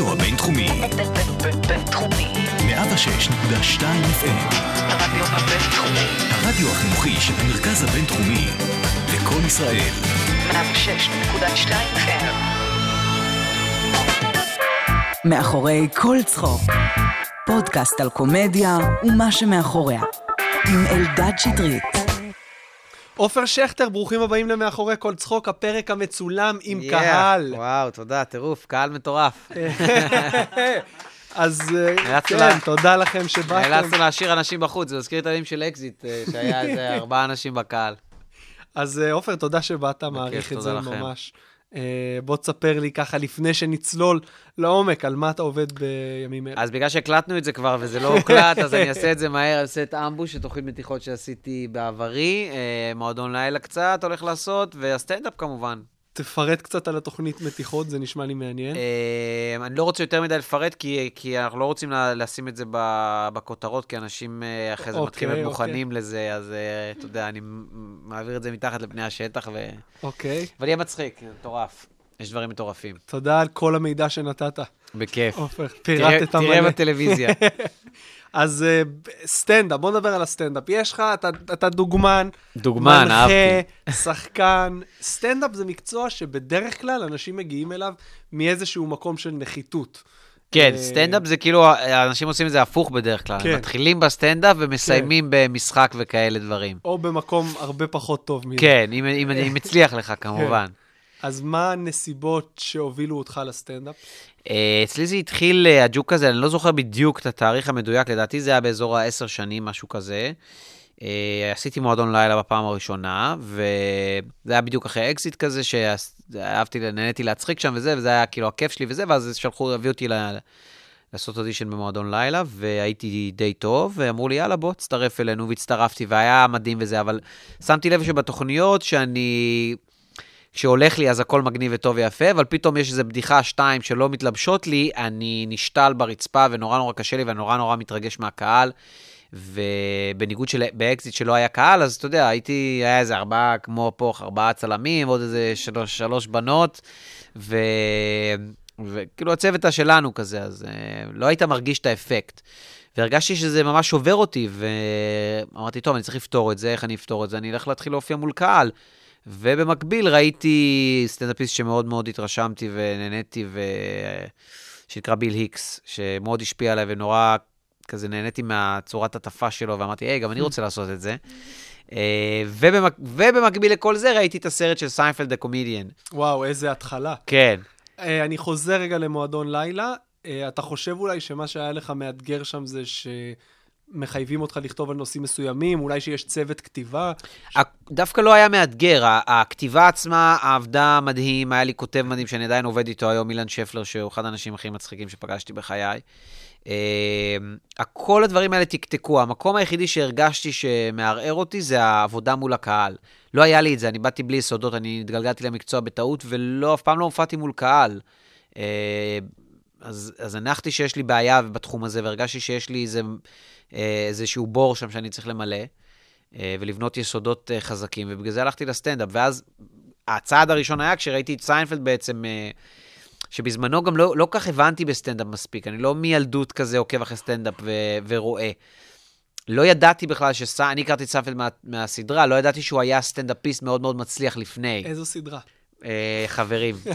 הרדיו הבינתחומי. בינתחומי. 106.2 FM. הרדיו הבינתחומי. הרדיו החינוכי של המרכז הבינתחומי. לקום ישראל. 106.2 FM. מאחורי כל צחוק. פודקאסט על קומדיה ומה שמאחוריה. עם אלדד שטרית. עופר שכטר, ברוכים הבאים למאחורי כל צחוק, הפרק המצולם עם Yeah, קהל. וואו, תודה, טירוף, קהל מטורף. אז אה, כן, תודה לכם שבאתם. נאלצנו להשאיר אנשים בחוץ, זה מזכיר את הימים של אקזיט, אה, שהיה איזה ארבעה אנשים בקהל. אז אה, עופר, תודה שבאת, מעריך את זה לכם. ממש. אה, בוא תספר לי ככה, לפני שנצלול לעומק, על מה אתה עובד בימים אלה. אז בגלל שהקלטנו את זה כבר וזה לא הוקלט, אז אני אעשה את זה מהר, אני אעשה את אמבוש, את תוכנית מתיחות שעשיתי בעברי, אה, מועדון לילה קצת הולך לעשות, והסטנדאפ כמובן. תפרט קצת על התוכנית מתיחות, זה נשמע לי מעניין. אה, אני לא רוצה יותר מדי לפרט, כי, כי אנחנו לא רוצים לשים את זה בכותרות, כי אנשים אה, אחרי זה אוקיי, מתחילים להיות אוקיי. מוכנים לזה, אז אה, אתה יודע, אני מעביר את זה מתחת לפני השטח, ו... אוקיי, אבל יהיה מצחיק, מטורף. יש דברים מטורפים. תודה על כל המידע שנתת, בכיף. עופר, תראה פירטת תראה מלא. בטלוויזיה. אז אה, סטנדאפ, בוא נדבר על הסטנדאפ. יש לך, אתה, אתה דוגמן, דוגמן, מנחה, אהבתי. שחקן. סטנדאפ זה מקצוע שבדרך כלל אנשים מגיעים אליו מאיזשהו מקום של נחיתות. כן, אה, סטנדאפ זה כאילו, האנשים עושים את זה הפוך בדרך כלל. כן. מתחילים בסטנדאפ ומסיימים במשחק וכאלה דברים. או במקום הרבה פחות טוב מזה. כן, אם- אם אם הצליח לך, כמובן. אז מה הנסיבות שהובילו אותך לסטנדאפ? אה, אצלי זה התחיל, אה, הג'וק הזה, אני לא זוכר בדיוק את התאריך המדויק, לדעתי זה היה באזור העשר שנים, משהו כזה. אה, עשיתי מועדון לילה בפעם הראשונה, וזה היה בדיוק אחרי אקזיט כזה, שאהבתי, נהניתי להצחיק שם וזה, וזה היה כאילו הכיף שלי וזה, ואז שלחו, הביאו אותי ל... לעשות אודישן במועדון לילה, והייתי די טוב, ואמרו לי, יאללה, בוא, תצטרף אלינו, והצטרפתי, והיה מדהים וזה, אבל שמתי לב שבתוכניות שאני... כשהולך לי אז הכל מגניב וטוב ויפה, אבל פתאום יש איזו בדיחה, שתיים, שלא מתלבשות לי, אני נשתל ברצפה ונורא נורא קשה לי ונורא נורא מתרגש מהקהל. ובניגוד של, באקזיט שלא היה קהל, אז אתה יודע, הייתי, היה איזה ארבעה, כמו פה, ארבעה צלמים, עוד איזה שלוש, שלוש בנות, ו... וכאילו הצוות שלנו כזה, אז אה, לא היית מרגיש את האפקט. והרגשתי שזה ממש שובר אותי, ואמרתי, טוב, אני צריך לפתור את זה, איך אני אפתור את זה? אני אלך להתחיל להופיע מול קהל. ובמקביל ראיתי סטנדאפיסט שמאוד מאוד התרשמתי ונהניתי, ו... שנקרא ביל היקס, שמאוד השפיע עליי ונורא כזה נהניתי מהצורת הטפה שלו, ואמרתי, היי, גם אני רוצה לעשות את זה. אה, ובמק... ובמקביל לכל זה ראיתי את הסרט של סיינפלד הקומדיאן. וואו, איזה התחלה. כן. אה, אני חוזר רגע למועדון לילה. אה, אתה חושב אולי שמה שהיה לך מאתגר שם זה שמחייבים אותך לכתוב על נושאים מסוימים, אולי שיש צוות כתיבה? דווקא לא היה מאתגר, הכתיבה עצמה עבדה מדהים, היה לי כותב מדהים שאני עדיין עובד איתו היום, אילן שפלר, שהוא אחד האנשים הכי מצחיקים שפגשתי בחיי. אה, כל הדברים האלה תקתקו, המקום היחידי שהרגשתי שמערער אותי זה העבודה מול הקהל. לא היה לי את זה, אני באתי בלי יסודות, אני התגלגלתי למקצוע בטעות, ולא, אף פעם לא הופעתי מול קהל. אז, אז הנחתי שיש לי בעיה בתחום הזה, והרגשתי שיש לי איזה, אה, איזשהו בור שם שאני צריך למלא. אה, ולבנות יסודות אה, חזקים, ובגלל זה הלכתי לסטנדאפ. ואז הצעד הראשון היה כשראיתי את סיינפלד בעצם, שבזמנו גם לא, לא כך הבנתי בסטנדאפ מספיק, אני לא מילדות כזה עוקב אחרי סטנדאפ ו- ורואה. לא ידעתי בכלל שס... אני הכרתי את סיינפלד מה, מהסדרה, לא ידעתי שהוא היה סטנדאפיסט מאוד מאוד מצליח לפני. איזו סדרה? אה, חברים.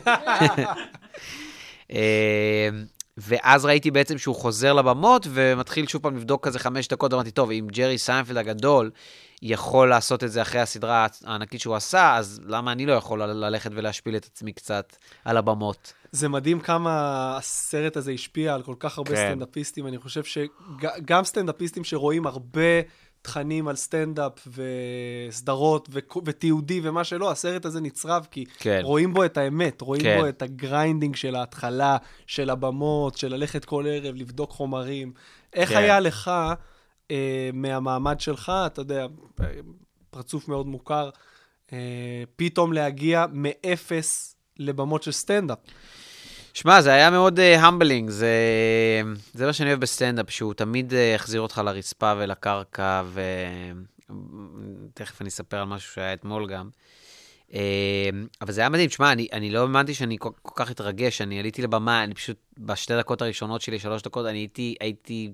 אה, ואז ראיתי בעצם שהוא חוזר לבמות ומתחיל שוב פעם לבדוק כזה חמש דקות, ואמרתי, טוב, אם ג'רי סיינפלד הגדול יכול לעשות את זה אחרי הסדרה הענקית שהוא עשה, אז למה אני לא יכול ללכת ולהשפיל את עצמי קצת על הבמות? זה מדהים כמה הסרט הזה השפיע על כל כך הרבה כן. סטנדאפיסטים. אני חושב שגם סטנדאפיסטים שרואים הרבה תכנים על סטנדאפ וסדרות וכ- ותיעודי ומה שלא, הסרט הזה נצרב כי כן. רואים בו את האמת, רואים כן. בו את ה grinding של ההתחלה, של הבמות, של ללכת כל ערב, לבדוק חומרים. איך כן. היה לך, אה, מהמעמד שלך, אתה יודע, פרצוף מאוד מוכר, אה, פתאום להגיע מאפס לבמות של סטנדאפ? שמע, זה היה מאוד humbling, uh, זה, זה מה שאני אוהב בסטנדאפ, שהוא תמיד uh, יחזיר אותך לרצפה ולקרקע, ותכף אני אספר על משהו שהיה אתמול גם. אה, אבל זה היה מדהים, תשמע, אני, אני לא האמנתי שאני כל, כל כך אתרגש, אני עליתי לבמה, אני פשוט, בשתי דקות הראשונות שלי, שלוש דקות, אני הייתי, הייתי,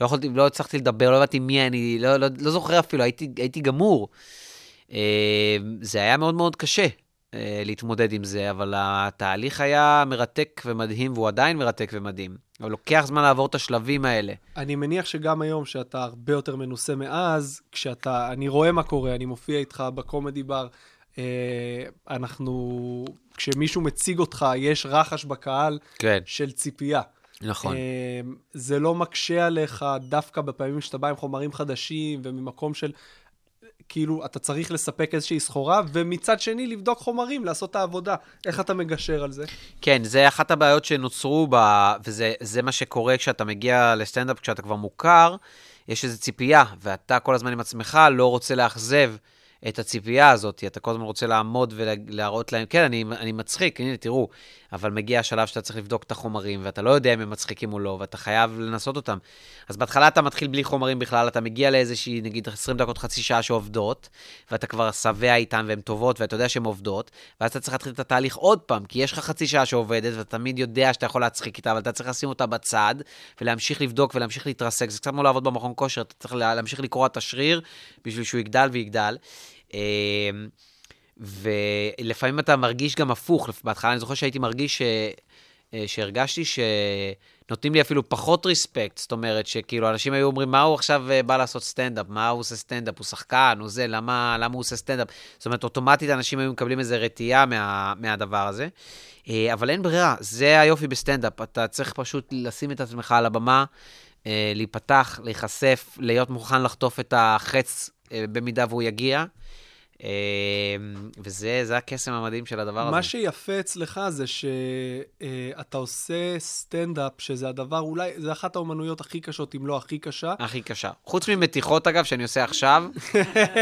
לא יכולתי, לא הצלחתי לדבר, לא הבנתי מי אני, לא, לא, לא זוכר אפילו, הייתי, הייתי גמור. אה, זה היה מאוד מאוד קשה אה, להתמודד עם זה, אבל התהליך היה מרתק ומדהים, והוא עדיין מרתק ומדהים. אבל לוקח זמן לעבור את השלבים האלה. אני מניח שגם היום, שאתה הרבה יותר מנוסה מאז, כשאתה, אני רואה מה קורה, אני מופיע איתך בקומדי בר, אה, אנחנו, כשמישהו מציג אותך, יש רחש בקהל כן, של ציפייה. נכון. אה, זה לא מקשה עליך דווקא בפעמים שאתה בא עם חומרים חדשים וממקום של, כאילו, אתה צריך לספק איזושהי סחורה, ומצד שני, לבדוק חומרים, לעשות את העבודה. איך אתה מגשר על זה? כן, זה אחת הבעיות שנוצרו, ב... וזה זה מה שקורה כשאתה מגיע לסטנדאפ, כשאתה כבר מוכר, יש איזו ציפייה, ואתה כל הזמן עם עצמך לא רוצה לאכזב את הציפייה הזאת, אתה כל הזמן רוצה לעמוד ולהראות להם, כן, אני, אני מצחיק, הנה, תראו, אבל מגיע השלב שאתה צריך לבדוק את החומרים, ואתה לא יודע אם הם מצחיקים או לא, ואתה חייב לנסות אותם. אז בהתחלה אתה מתחיל בלי חומרים בכלל, אתה מגיע לאיזושהי, נגיד, 20 דקות, חצי שעה שעובדות, ואתה כבר שבע איתן והן טובות, ואתה יודע שהן עובדות, ואז אתה צריך להתחיל את התהליך עוד פעם, כי יש לך חצי שעה שעובדת, ואתה תמיד יודע שאתה יכול להצחיק איתה, אבל אתה צריך לשים אותה בצד, ולהמשיך לבדוק ולהמשיך להתרסק. זה קצת כמו לעבוד במכון כושר, אתה צריך להמשיך לקרוע את השריר בשביל שהוא יגדל ויגדל. אמ, ולפעמים אתה מרגיש גם הפוך. בהתחלה אני זוכר שהייתי מרגיש ש... אה, שהרגשתי שנותנים לי אפילו פחות respect, זאת אומרת שכאילו אנשים היו אומרים, מה הוא עכשיו אה, בא לעשות סטנדאפ? מה הוא עושה סטנדאפ? הוא שחקן, הוא זה, למה, למה הוא עושה סטנדאפ? זאת אומרת, אוטומטית אנשים היו מקבלים איזו רתיעה מה, מהדבר הזה. אה, אבל אין ברירה, זה היופי בסטנדאפ, אתה צריך פשוט לשים את עצמך על הבמה, להיפתח, להיחשף, להיות מוכן לחטוף את החץ במידה והוא יגיע. אמ, וזה הקסם המדהים של הדבר הזה. מה שיפה אצלך זה שאתה עושה סטנדאפ, שזה הדבר, אולי, זה אחת האומנויות הכי קשות, אם לא הכי קשה. הכי קשה. חוץ ממתיחות, אגב, שאני עושה עכשיו,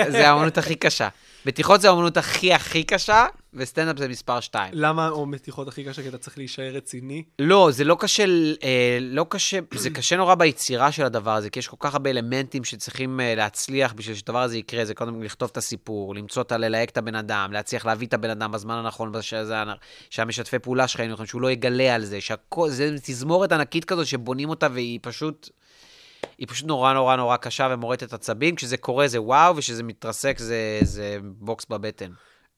זה האומנות הכי קשה. מתיחות זה האומנות הכי הכי קשה, וסטנדאפ זה מספר 2. למה או מתיחות הכי קשה? כי אתה צריך להישאר רציני? לא, זה לא קשה, אה, לא קשה, זה קשה נורא ביצירה של הדבר הזה, כי יש כל כך הרבה אלמנטים שצריכים אה, להצליח בשביל שהדבר הזה יקרה. זה קודם לכתוב את הסיפור, למצוא את ה... ללהק את הבן אדם, להצליח להביא את הבן אדם בזמן הנכון, שזה, שהמשתפי פעולה שלך שהוא לא יגלה על זה, שהכל, זה תזמורת ענקית כזאת שבונים אותה והיא פשוט... היא פשוט נורא נורא נורא קשה ומורטת עצבים. כשזה קורה זה וואו, וכשזה מתרסק זה, זה בוקס בבטן.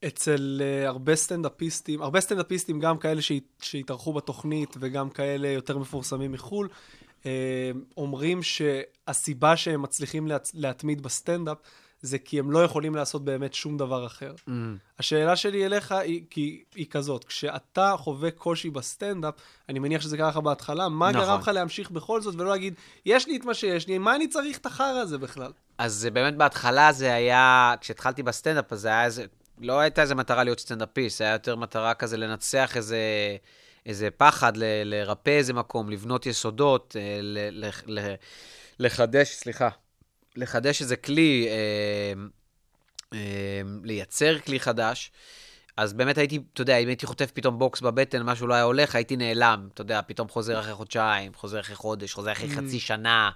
אצל uh, הרבה סטנדאפיסטים, הרבה סטנדאפיסטים, גם כאלה שהתארחו בתוכנית וגם כאלה יותר מפורסמים מחו"ל, uh, אומרים שהסיבה שהם מצליחים להצ... להתמיד בסטנדאפ זה כי הם לא יכולים לעשות באמת שום דבר אחר. Mm. השאלה שלי אליך היא, כי, היא כזאת, כשאתה חווה קושי בסטנדאפ, אני מניח שזה קרה לך בהתחלה, מה נכון. גרם לך להמשיך בכל זאת ולא להגיד, יש לי את מה שיש לי, מה אני צריך את החרא הזה בכלל? אז באמת בהתחלה זה היה, כשהתחלתי בסטנדאפ, אז זה היה איזה, לא הייתה איזה מטרה להיות סטנדאפיסט, זה היה יותר מטרה כזה לנצח איזה... איזה פחד, ל, לרפא איזה מקום, לבנות יסודות, אה, ל, ל, ל, לחדש, סליחה, לחדש איזה כלי, אה, אה, לייצר כלי חדש, אז באמת הייתי, אתה יודע, אם הייתי חוטף פתאום בוקס בבטן, משהו לא היה הולך, הייתי נעלם. אתה יודע, פתאום חוזר אחרי חודשיים, חוזר אחרי חודש, חוזר אחרי mm. חצי שנה.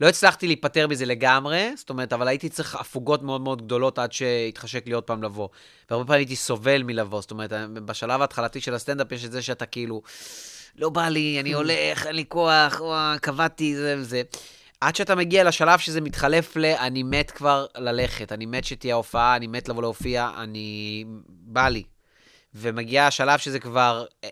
לא הצלחתי להיפטר מזה לגמרי, זאת אומרת, אבל הייתי צריך הפוגות מאוד מאוד גדולות עד שהתחשק לי עוד פעם לבוא. והרבה פעמים הייתי סובל מלבוא, זאת אומרת, בשלב ההתחלתי של הסטנדאפ יש את זה שאתה כאילו, לא בא לי, אני mm. הולך, אין לי כוח, קבעתי, זה וזה. עד שאתה מגיע לשלב שזה מתחלף ל... אני מת כבר ללכת, אני מת שתהיה הופעה, אני מת לבוא להופיע, אני... בא לי. ומגיע השלב שזה כבר... אה,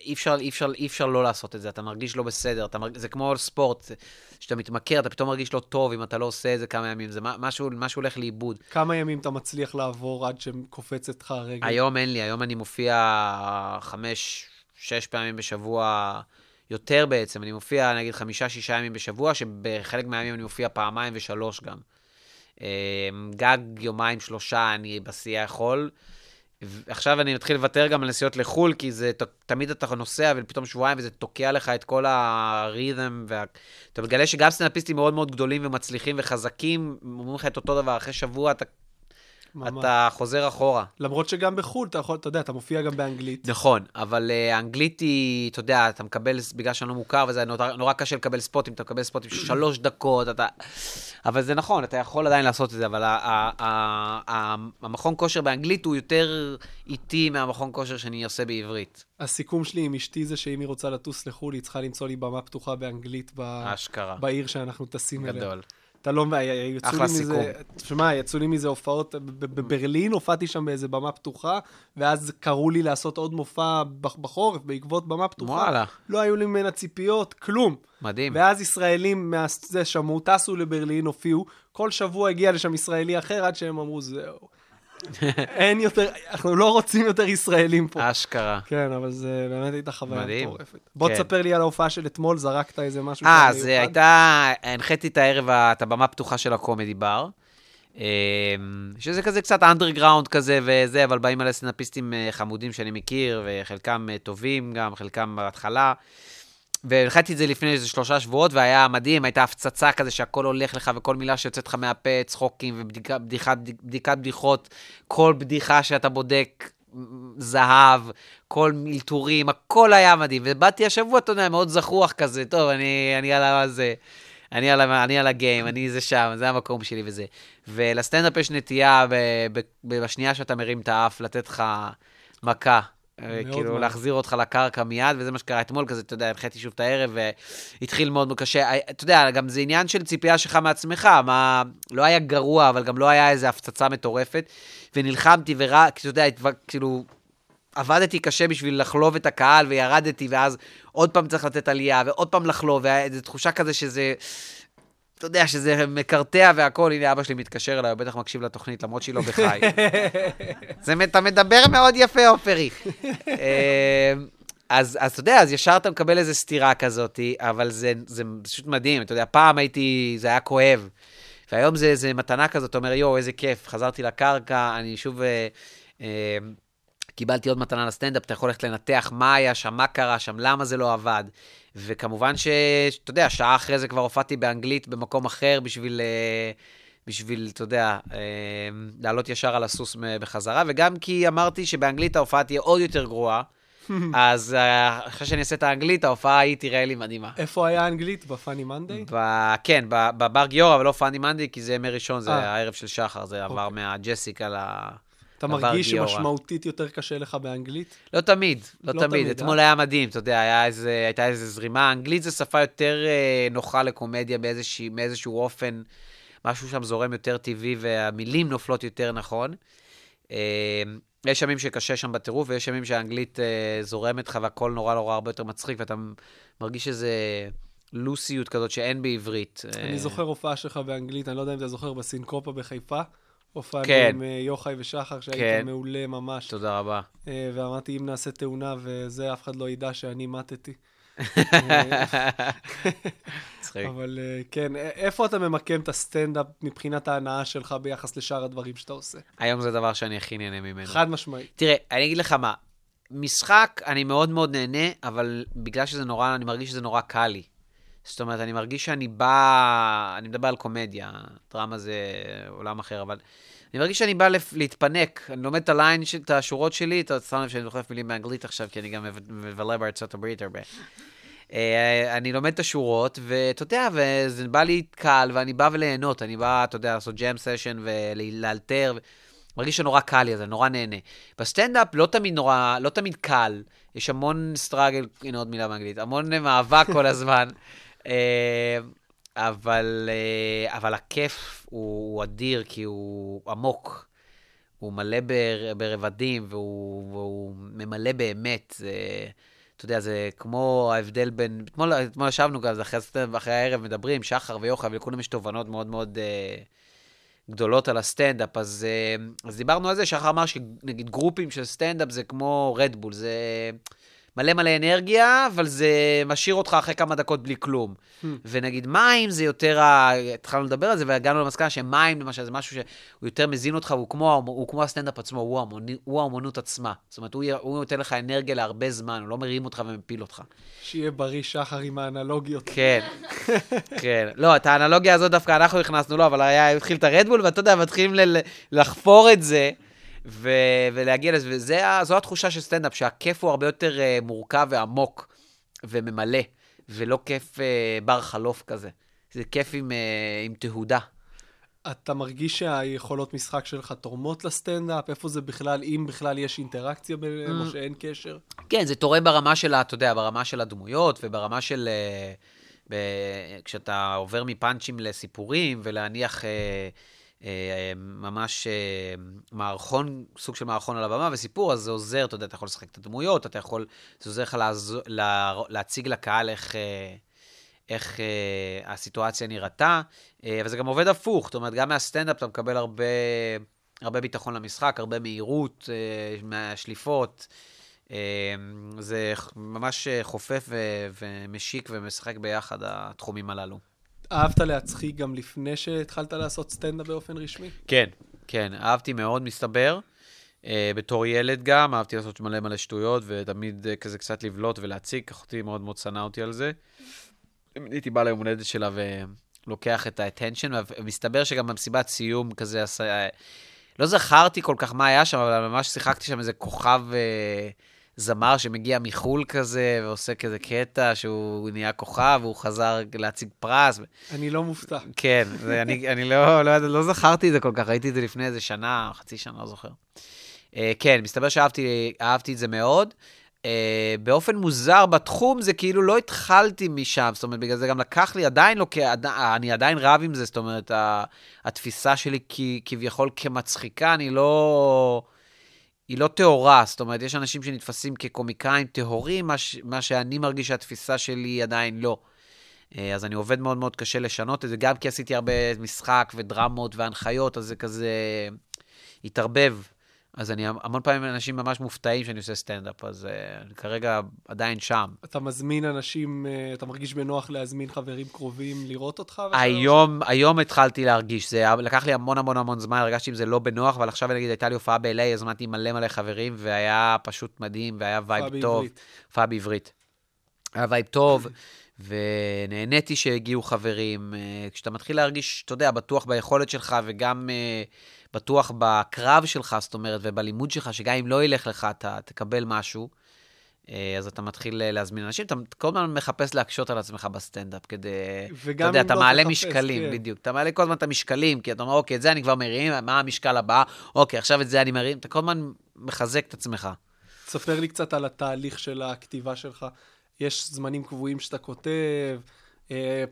אי אפשר, אי אפשר, אי אפשר לא לעשות את זה, אתה מרגיש לא בסדר, אתה מרג... זה כמו ספורט, כשאתה מתמכר, אתה פתאום מרגיש לא טוב אם אתה לא עושה את זה כמה ימים, זה משהו, משהו הולך לאיבוד. כמה ימים אתה מצליח לעבור עד שקופצת לך הרגל? היום אין לי, היום אני מופיע חמש, שש פעמים בשבוע. יותר בעצם, אני מופיע נגיד חמישה-שישה ימים בשבוע, שבחלק מהימים אני מופיע פעמיים ושלוש גם. אמ, גג יומיים, שלושה אני בשיא יכול. עכשיו אני מתחיל לוותר גם על נסיעות לחו"ל, כי זה תמיד אתה נוסע ופתאום שבועיים וזה תוקע לך את כל הרית'ם. וה... אתה מגלה שגם סטנדאפיסטים מאוד מאוד גדולים ומצליחים וחזקים, אומרים לך את אותו דבר, אחרי שבוע אתה ממש. אתה חוזר אחורה. למרות שגם בחו"ל, אתה יכול, אתה יודע, אתה מופיע גם באנגלית. נכון, אבל אה, האנגלית היא, אתה יודע, אתה מקבל, בגלל שאני לא מוכר, וזה נורא, נורא קשה לקבל ספוטים, אתה מקבל ספוטים של שלוש דקות, אתה... אבל זה נכון, אתה יכול עדיין לעשות את זה, אבל ה- ה- ה- ה- המכון כושר באנגלית הוא יותר איטי מהמכון כושר שאני עושה בעברית. הסיכום שלי עם אשתי זה שאם היא רוצה לטוס לחו"ל, היא צריכה למצוא לי במה פתוחה באנגלית ב... אשכרה. בעיר שאנחנו טסים אליה. גדול. אתה לא מבין, יצאו לי אחלה סיכום. תשמע, יצאו לי מזה הופעות, בברלין הופעתי שם באיזה במה פתוחה, ואז קראו לי לעשות עוד מופע בח- בחורף בעקבות במה פתוחה. וואלה. לא היו לי ממנה ציפיות, כלום. מדהים. ואז ישראלים מהזה שמעו, טסו לברלין, הופיעו, כל שבוע הגיע לשם ישראלי אחר, עד שהם אמרו, זהו. אין יותר, אנחנו לא רוצים יותר ישראלים פה. אשכרה. כן, אבל זה באמת הייתה חוויה. מטורפת. בוא כן. תספר לי על ההופעה של אתמול, זרקת איזה משהו אה, אז מיוחד? הייתה, הנחיתי את הערב, את הבמה הפתוחה של הקומדי בר. אמ, שזה כזה קצת אנדרגראונד כזה וזה, אבל באים מלא סטנדאפיסטים אה, חמודים שאני מכיר, וחלקם אה, טובים גם, חלקם בהתחלה. והנחיתי את זה לפני איזה שלושה שבועות, והיה מדהים, הייתה הפצצה כזה שהכל הולך לך, וכל מילה שיוצאת לך מהפה, צחוקים ובדיקת בדיקת בדיחות, כל בדיחה שאתה בודק, זהב, כל אלתורים, הכל היה מדהים. ובאתי השבוע, אתה יודע, מאוד זחוח כזה, טוב, אני, אני על הזה. אני על, אני על הגיים, אני זה שם, זה המקום שלי וזה. ולסטנדאפ יש נטייה ב, ב, בשנייה שאתה מרים את האף, לתת לך מכה. אה, כאילו, מאוד. להחזיר אותך לקרקע מיד, וזה מה שקרה אתמול, כזה, אתה יודע, הנחיתי שוב את הערב, והתחיל מאוד מאוד קשה. אה, אתה יודע, גם זה עניין של ציפייה שלך מעצמך, מה... לא היה גרוע, אבל גם לא היה איזו הפצצה מטורפת, ונלחמתי ורק, אתה יודע, כאילו, עבדתי קשה בשביל לחלוב את הקהל, וירדתי, ואז עוד פעם צריך לתת עלייה, ועוד פעם לחלוב, ואיזו תחושה כזה שזה... אתה יודע שזה מקרטע והכל, הנה אבא שלי מתקשר אליי, הוא בטח מקשיב לתוכנית, למרות שהיא לא בחי. זה, אתה מדבר מאוד יפה, עופרי. אה, אז, אז אתה יודע, אז ישר אתה מקבל איזו סתירה כזאת, אבל זה, זה פשוט מדהים. אתה יודע, פעם הייתי, זה היה כואב. והיום זה איזה מתנה כזאת, אתה אומר, יואו, איזה כיף, חזרתי לקרקע, אני שוב... אה, אה, קיבלתי עוד מתנה לסטנדאפ, אתה יכול ללכת לנתח מה היה שם, מה קרה שם, למה זה לא עבד. וכמובן שאתה יודע, שעה אחרי זה כבר הופעתי באנגלית במקום אחר בשביל, אה, בשביל, אתה יודע, אה, לעלות ישר על הסוס בחזרה, וגם כי אמרתי שבאנגלית ההופעה תהיה עוד יותר גרועה, אז אה, אחרי שאני אעשה את האנגלית, ההופעה ההיא תראה לי מדהימה. איפה היה אנגלית? בפאני מנדי? כן, בבר גיורא, אבל לא פאני מנדי, כי זה ימי ראשון, זה. הערב של שחר, זה עבר אוקיי. מהג'סיקה. אתה מרגיש גיורא. שמשמעותית יותר קשה לך באנגלית? לא תמיד, לא, לא תמיד. תמיד, אתמול אה? היה מדהים, אתה יודע, היה איזה, הייתה איזו זרימה. אנגלית זו שפה יותר אה, נוחה לקומדיה באיזושהי, מאיזשהו אופן, משהו שם זורם יותר טבעי והמילים נופלות יותר נכון. אה, יש ימים שקשה שם בטירוף, ויש ימים שהאנגלית אה, זורמת לך והכל נורא נורא הרבה יותר מצחיק, ואתה מרגיש איזה לוסיות כזאת שאין בעברית. אה, אני זוכר הופעה שלך באנגלית, אני לא יודע אם אתה זוכר, בסינקופה בחיפה. הופענו כן. עם אה, יוחאי ושחר, שהיית כן. מעולה ממש. תודה רבה. אה, ואמרתי, אם נעשה תאונה וזה, אף אחד לא ידע שאני מתתי. מצחיק. אבל אה, כן, א- איפה אתה ממקם את הסטנדאפ מבחינת ההנאה שלך ביחס לשאר הדברים שאתה עושה? היום זה דבר שאני הכי נהנה ממנו. חד משמעית. תראה, אני אגיד לך מה, משחק, אני מאוד מאוד נהנה, אבל בגלל שזה נורא, אני מרגיש שזה נורא קל לי. זאת אומרת, אני מרגיש שאני בא, אני מדבר על קומדיה, דרמה זה עולם אחר, אבל אני מרגיש שאני בא להתפנק. אני לומד את ה line, את השורות שלי, אתה שם לב שאני דוחף מילים באנגלית עכשיו, כי אני גם מב- מבלה בארצות הברית הרבה. אה, אני לומד את השורות, ואתה יודע, וזה בא לי קל, ואני בא וליהנות, אני בא, אתה יודע, לעשות jam session ולאלתר. מרגיש שנורא קל לי, אז אני נורא נהנה. בסטנדאפ לא תמיד נורא, לא תמיד קל, יש המון struggle, הנה עוד מילה באנגלית, המון מאבק כל הזמן, אבל, אה, אבל הכיף הוא, אדיר, כי הוא עמוק. הוא מלא בר, ברבדים, והוא, והוא ממלא באמת. זה, אתה יודע, זה כמו ההבדל בין... אתמול, אתמול ישבנו גם, אחרי, אחרי הערב מדברים, שחר ויוחאי, ולכולם יש תובנות מאוד מאוד אה, גדולות על הסטנדאפ. אז, אה, אז דיברנו על זה, שחר אמר שנגיד גרופים של סטנדאפ זה כמו רדבול, זה מלא מלא אנרגיה, אבל זה משאיר אותך אחרי כמה דקות בלי כלום. ונגיד מים זה יותר, ה- התחלנו לדבר על זה והגענו למסקנה שמים למשל זה משהו שהוא יותר מזין אותך, הוא כמו, הוא כמו הסטנדאפ עצמו, הוא, האמוני, הוא האמנות עצמה. זאת אומרת, הוא, הוא נותן לך אנרגיה להרבה זמן, הוא לא מרים אותך ומפיל אותך. שיהיה בריא שחר עם האנלוגיות. כן, כן. לא, את האנלוגיה הזאת דווקא אנחנו הכנסנו לו, אבל היה, התחיל את הרדבול, ואתה יודע, מתחילים ל- לחפור את זה, ו- ולהגיע לזה, וזו התחושה של סטנדאפ, שהכיף הוא הרבה יותר uh, מורכב ועמוק וממלא, ולא כיף uh, בר חלוף כזה. זה כיף עם, uh, עם תהודה. אתה מרגיש שהיכולות משחק שלך תורמות לסטנדאפ? איפה זה בכלל, אם בכלל יש אינטראקציה ביניהם, Mm. או שאין קשר? כן, זה תורם ברמה של, אתה יודע, ברמה של הדמויות, וברמה של... אה, ב... כשאתה עובר מפאנצ'ים לסיפורים, ולהניח אה, ממש אה, מערכון, סוג של מערכון על הבמה וסיפור, אז זה עוזר, אתה יודע, אתה יכול לשחק את הדמויות, אתה יכול, זה עוזר לך לעזור, לה, להציג לקהל איך... אה, איך אה, הסיטואציה נראתה, אה, אבל זה גם עובד הפוך, זאת אומרת, גם מהסטנדאפ אתה מקבל הרבה, הרבה ביטחון למשחק, הרבה מהירות אה, מהשליפות. אה, זה ממש אה, חופף ו- ומשיק ומשחק ביחד, התחומים הללו. אהבת להצחיק גם לפני שהתחלת לעשות סטנדאפ באופן רשמי? כן, כן, אהבתי מאוד, מסתבר. Uh, בתור ילד גם, אהבתי לעשות מלא מלא שטויות, ותמיד uh, כזה קצת לבלוט ולהציג, אחותי מאוד מאוד שנאה אותי על זה. הייתי בא ליום הולדת שלה ולוקח את ה-attention, ומסתבר שגם במסיבת סיום כזה, לא זכרתי כל כך מה היה שם, אבל ממש שיחקתי שם איזה כוכב uh, זמר שמגיע מחו"ל כזה, ועושה כזה קטע שהוא נהיה כוכב, והוא חזר להציג פרס. אני לא מופתע. כן, זה, אני, אני לא, לא, לא זכרתי את זה כל כך, ראיתי את זה לפני איזה שנה, חצי שנה, לא זוכר. Uh, כן, מסתבר שאהבתי אהבתי את זה מאוד. Uh, באופן מוזר בתחום, זה כאילו לא התחלתי משם, זאת אומרת, בגלל זה גם לקח לי, עדיין לא, כעד- אני עדיין רב עם זה, זאת אומרת, התפיסה שלי כ, כביכול כמצחיקה, אני לא... היא לא טהורה, זאת אומרת, יש אנשים שנתפסים כקומיקאים טהורים, מה, ש, מה שאני מרגיש שהתפיסה שלי היא עדיין לא. אה, אז אני עובד מאוד מאוד קשה לשנות את זה, גם כי עשיתי הרבה משחק ודרמות והנחיות, אז זה כזה התערבב. אז אני, המון פעמים אנשים ממש מופתעים שאני עושה סטנדאפ, אז uh, אני כרגע עדיין שם. אתה מזמין אנשים, אה, אתה מרגיש בנוח להזמין חברים קרובים לראות אותך? ואתה- היום, היום התחלתי להרגיש, זה לקח לי המון המון המון זמן, הרגשתי עם זה לא בנוח, אבל עכשיו נגיד הייתה לי הופעה ב-LA, הזמנתי מלא מלא חברים, והיה פשוט מדהים, והיה vibe טוב. הופעה בעברית. היה vibe טוב, ונהניתי שהגיעו חברים. אה, כשאתה מתחיל להרגיש, אתה יודע, בטוח ביכולת שלך, וגם בטוח בקרב שלך, זאת אומרת, ובלימוד שלך, שגם אם לא ילך לך, אתה תקבל משהו. אה, אז אתה מתחיל אה, להזמין אנשים, אתה כל הזמן מחפש להקשות על עצמך בסטנדאפ, כדי... וגם אתה יודע, אם אתה לא מעלה תחפש, משקלים, כן. בדיוק. אתה מעלה כל הזמן את המשקלים, כי אתה אומר, אוקיי, את זה אני כבר מרים, מה המשקל הבא? אוקיי, עכשיו את זה אני מרים. אתה כל הזמן מחזק את עצמך. תספר לי קצת על התהליך של הכתיבה שלך. יש זמנים קבועים שאתה כותב,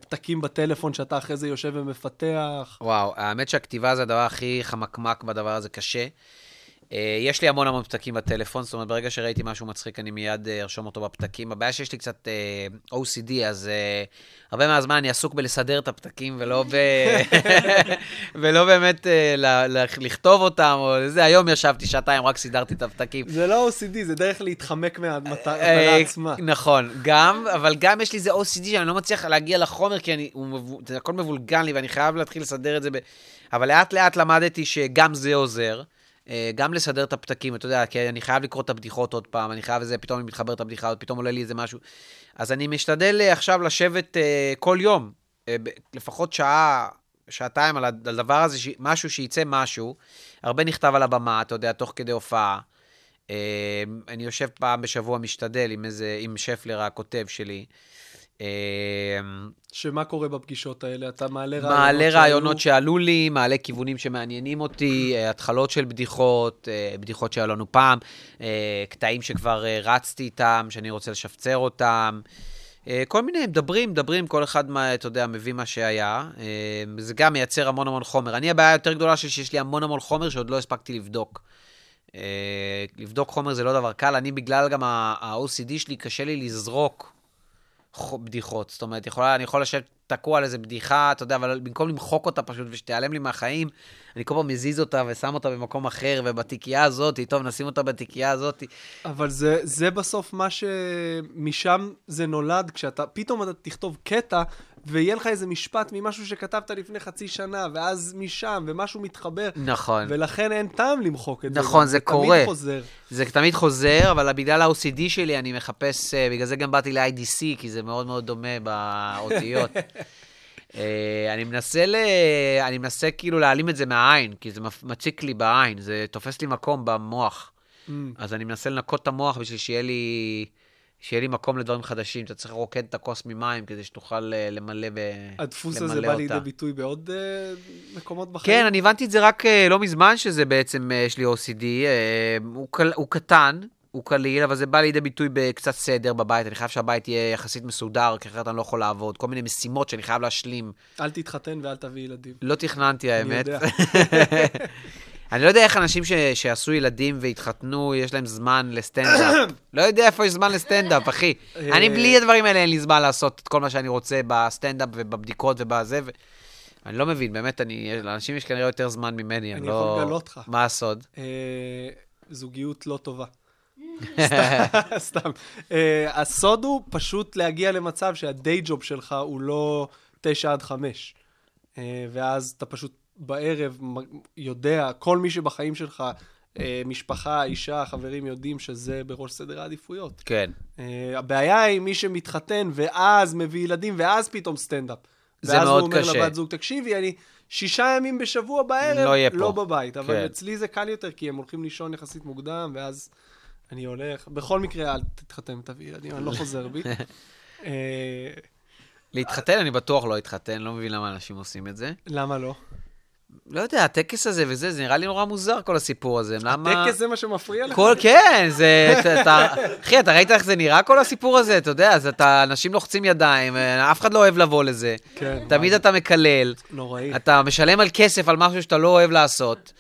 פתקים בטלפון שאתה אחרי זה יושב ומפתח. וואו, האמת שהכתיבה זה הדבר הכי חמקמק בדבר הזה, קשה. אה, יש לי המון המון פתקים בטלפון, זאת אומרת, ברגע שראיתי משהו מצחיק, אני מיד אה, ארשום אותו בפתקים. הבעיה שיש לי קצת אה, OCD, אז הרבה מהזמן אני עסוק בלסדר את הפתקים, ולא, ב... ולא באמת לכתוב אותם, או זה. היום ישבתי שעתיים, רק סידרתי את הפתקים. זה לא OCD, זה דרך להתחמק מהמטרה עצמה. נכון, גם, אבל גם יש לי איזה OCD שאני לא מצליח להגיע לחומר, כי אני, הוא, הכל מבולגן לי, ואני חייב להתחיל לסדר את זה. ב... אבל לאט לאט למדתי שגם זה עוזר. אה, גם לסדר את הפתקים, אתה יודע, כי אני חייב לקרוא את הבדיחות עוד פעם, אני חייב איזה, פתאום אני מתחבר את הבדיחה, פתאום עולה לי איזה משהו. אז אני משתדל אה, עכשיו לשבת אה, כל יום, לפחות שעה, שעתיים על הדבר הזה. משהו שייצא משהו. הרבה נכתב על הבמה, אתה יודע, תוך כדי הופעה. אני יושב פעם בשבוע, משתדל עם איזה, עם שפלר הכותב שלי. אה, שמה קורה בפגישות האלה? אתה מעלה רעיונות מעלה רעיונות שעלו? שעלו לי, מעלה כיוונים שמעניינים אותי, אה, התחלות של בדיחות, אה, בדיחות שהיו לנו פעם, אה, קטעים שכבר רצתי איתם, שאני רוצה לשפצר אותם. כל מיני, מדברים, מדברים, כל אחד, מה, אתה יודע, מביא מה שהיה. זה גם מייצר המון המון חומר. אני, הבעיה היותר גדולה שלי, שיש לי המון המון חומר שעוד לא הספקתי לבדוק. לבדוק חומר זה לא דבר קל, אני בגלל גם ה-OCD שלי, קשה לי לזרוק בדיחות. זאת אומרת, יכולה, אני יכול לשבת תקוע על איזה בדיחה, אתה יודע, אבל במקום למחוק אותה פשוט ושתיעלם לי מהחיים, אני כל פעם מזיז אותה ושם אותה במקום אחר, ובתיקייה הזאת, טוב, נשים אותה בתיקייה הזאת. אבל זה, זה בסוף מה שמשם זה נולד, כשאתה, פתאום אתה תכתוב קטע, ויהיה לך איזה משפט ממשהו שכתבת לפני חצי שנה, ואז משם, ומשהו מתחבר. נכון. ולכן אין טעם למחוק את זה. נכון, זה קורה. תמיד חוזר. זה תמיד חוזר, אבל בגלל ה-OCD שלי אני מחפש, אה, בגלל זה גם באתי ל-IDC, כי זה מאוד מאוד דומה באותיות. אה, אני מנסה, ל... אני מנסה כאילו להעלים את זה מהעין, כי זה מציק לי בעין, זה תופס לי מקום במוח. Mm. אז אני מנסה לנקות את המוח בשביל שיהיה לי, שיהיה לי מקום לדברים חדשים. אתה צריך לרוקד את הכוס ממים כדי שתוכל אה, למלא ב... הדפוס למלא הזה בא אותה. לידי ביטוי בעוד אה, מקומות בחיים? כן, אני הבנתי את זה רק אה, לא מזמן, שזה בעצם, אה, יש לי OCD. אה, הוא, קל, הוא קטן, הוא קליל, אבל זה בא לידי ביטוי בקצת סדר בבית. אני חייב שהבית יהיה יחסית מסודר, כי אחרת אני לא יכול לעבוד. כל מיני משימות שאני חייב להשלים. אל תתחתן ואל תביא ילדים. לא תכננתי, האמת. יודע. אני לא יודע איך אנשים ש... שעשו ילדים והתחתנו, יש להם זמן לסטנדאפ. לא יודע איפה יש זמן לסטנדאפ, אחי. אה, אני בלי הדברים האלה, אין לי זמן לעשות את כל מה שאני רוצה בסטנדאפ ובבדיקות ובזה. ו... אני לא מבין, באמת, אני... לאנשים יש כנראה יותר זמן ממני, אני אני לא... יכול לגלות לך. מה הסוד? אה, זוגיות לא טובה. סתם. אה, הסוד הוא פשוט להגיע למצב שהדיי ג'וב שלך הוא לא תשע עד חמש. אה, ואז אתה פשוט בערב יודע, כל מי שבחיים שלך, אה, משפחה, אישה, חברים, יודעים שזה בראש סדר העדיפויות. כן. אה, הבעיה היא מי שמתחתן ואז מביא ילדים ואז פתאום סטנדאפ. זה ואז מאוד הוא אומר קשה. לבת זוג, תקשיבי, אני שישה ימים בשבוע בערב, לא יהיה פה." לא בבית. אבל כן. אצלי זה קל יותר, כי הם הולכים לישון יחסית מוקדם, ואז אני הולך. בכל מקרה, אל תתחתן ותביא ילדים, אני לא חוזר בי. אה, להתחתן, אני בטוח לא אתחתן, לא מבין למה אנשים עושים את זה. למה לא? לא יודע, הטקס הזה וזה, זה נראה לי נורא מוזר, כל הסיפור הזה. למה... טקס זה מה שמפריע לך? כל, כן, זה, אתה, אתה, אחי, אתה ראית איך זה נראה כל הסיפור הזה? אתה יודע, אז אתה, אנשים לוחצים ידיים, אה, אף אחד לא אוהב לבוא לזה. כן. תמיד אתה מקלל, נוראי. אתה משלם על כסף על משהו שאתה לא אוהב לעשות.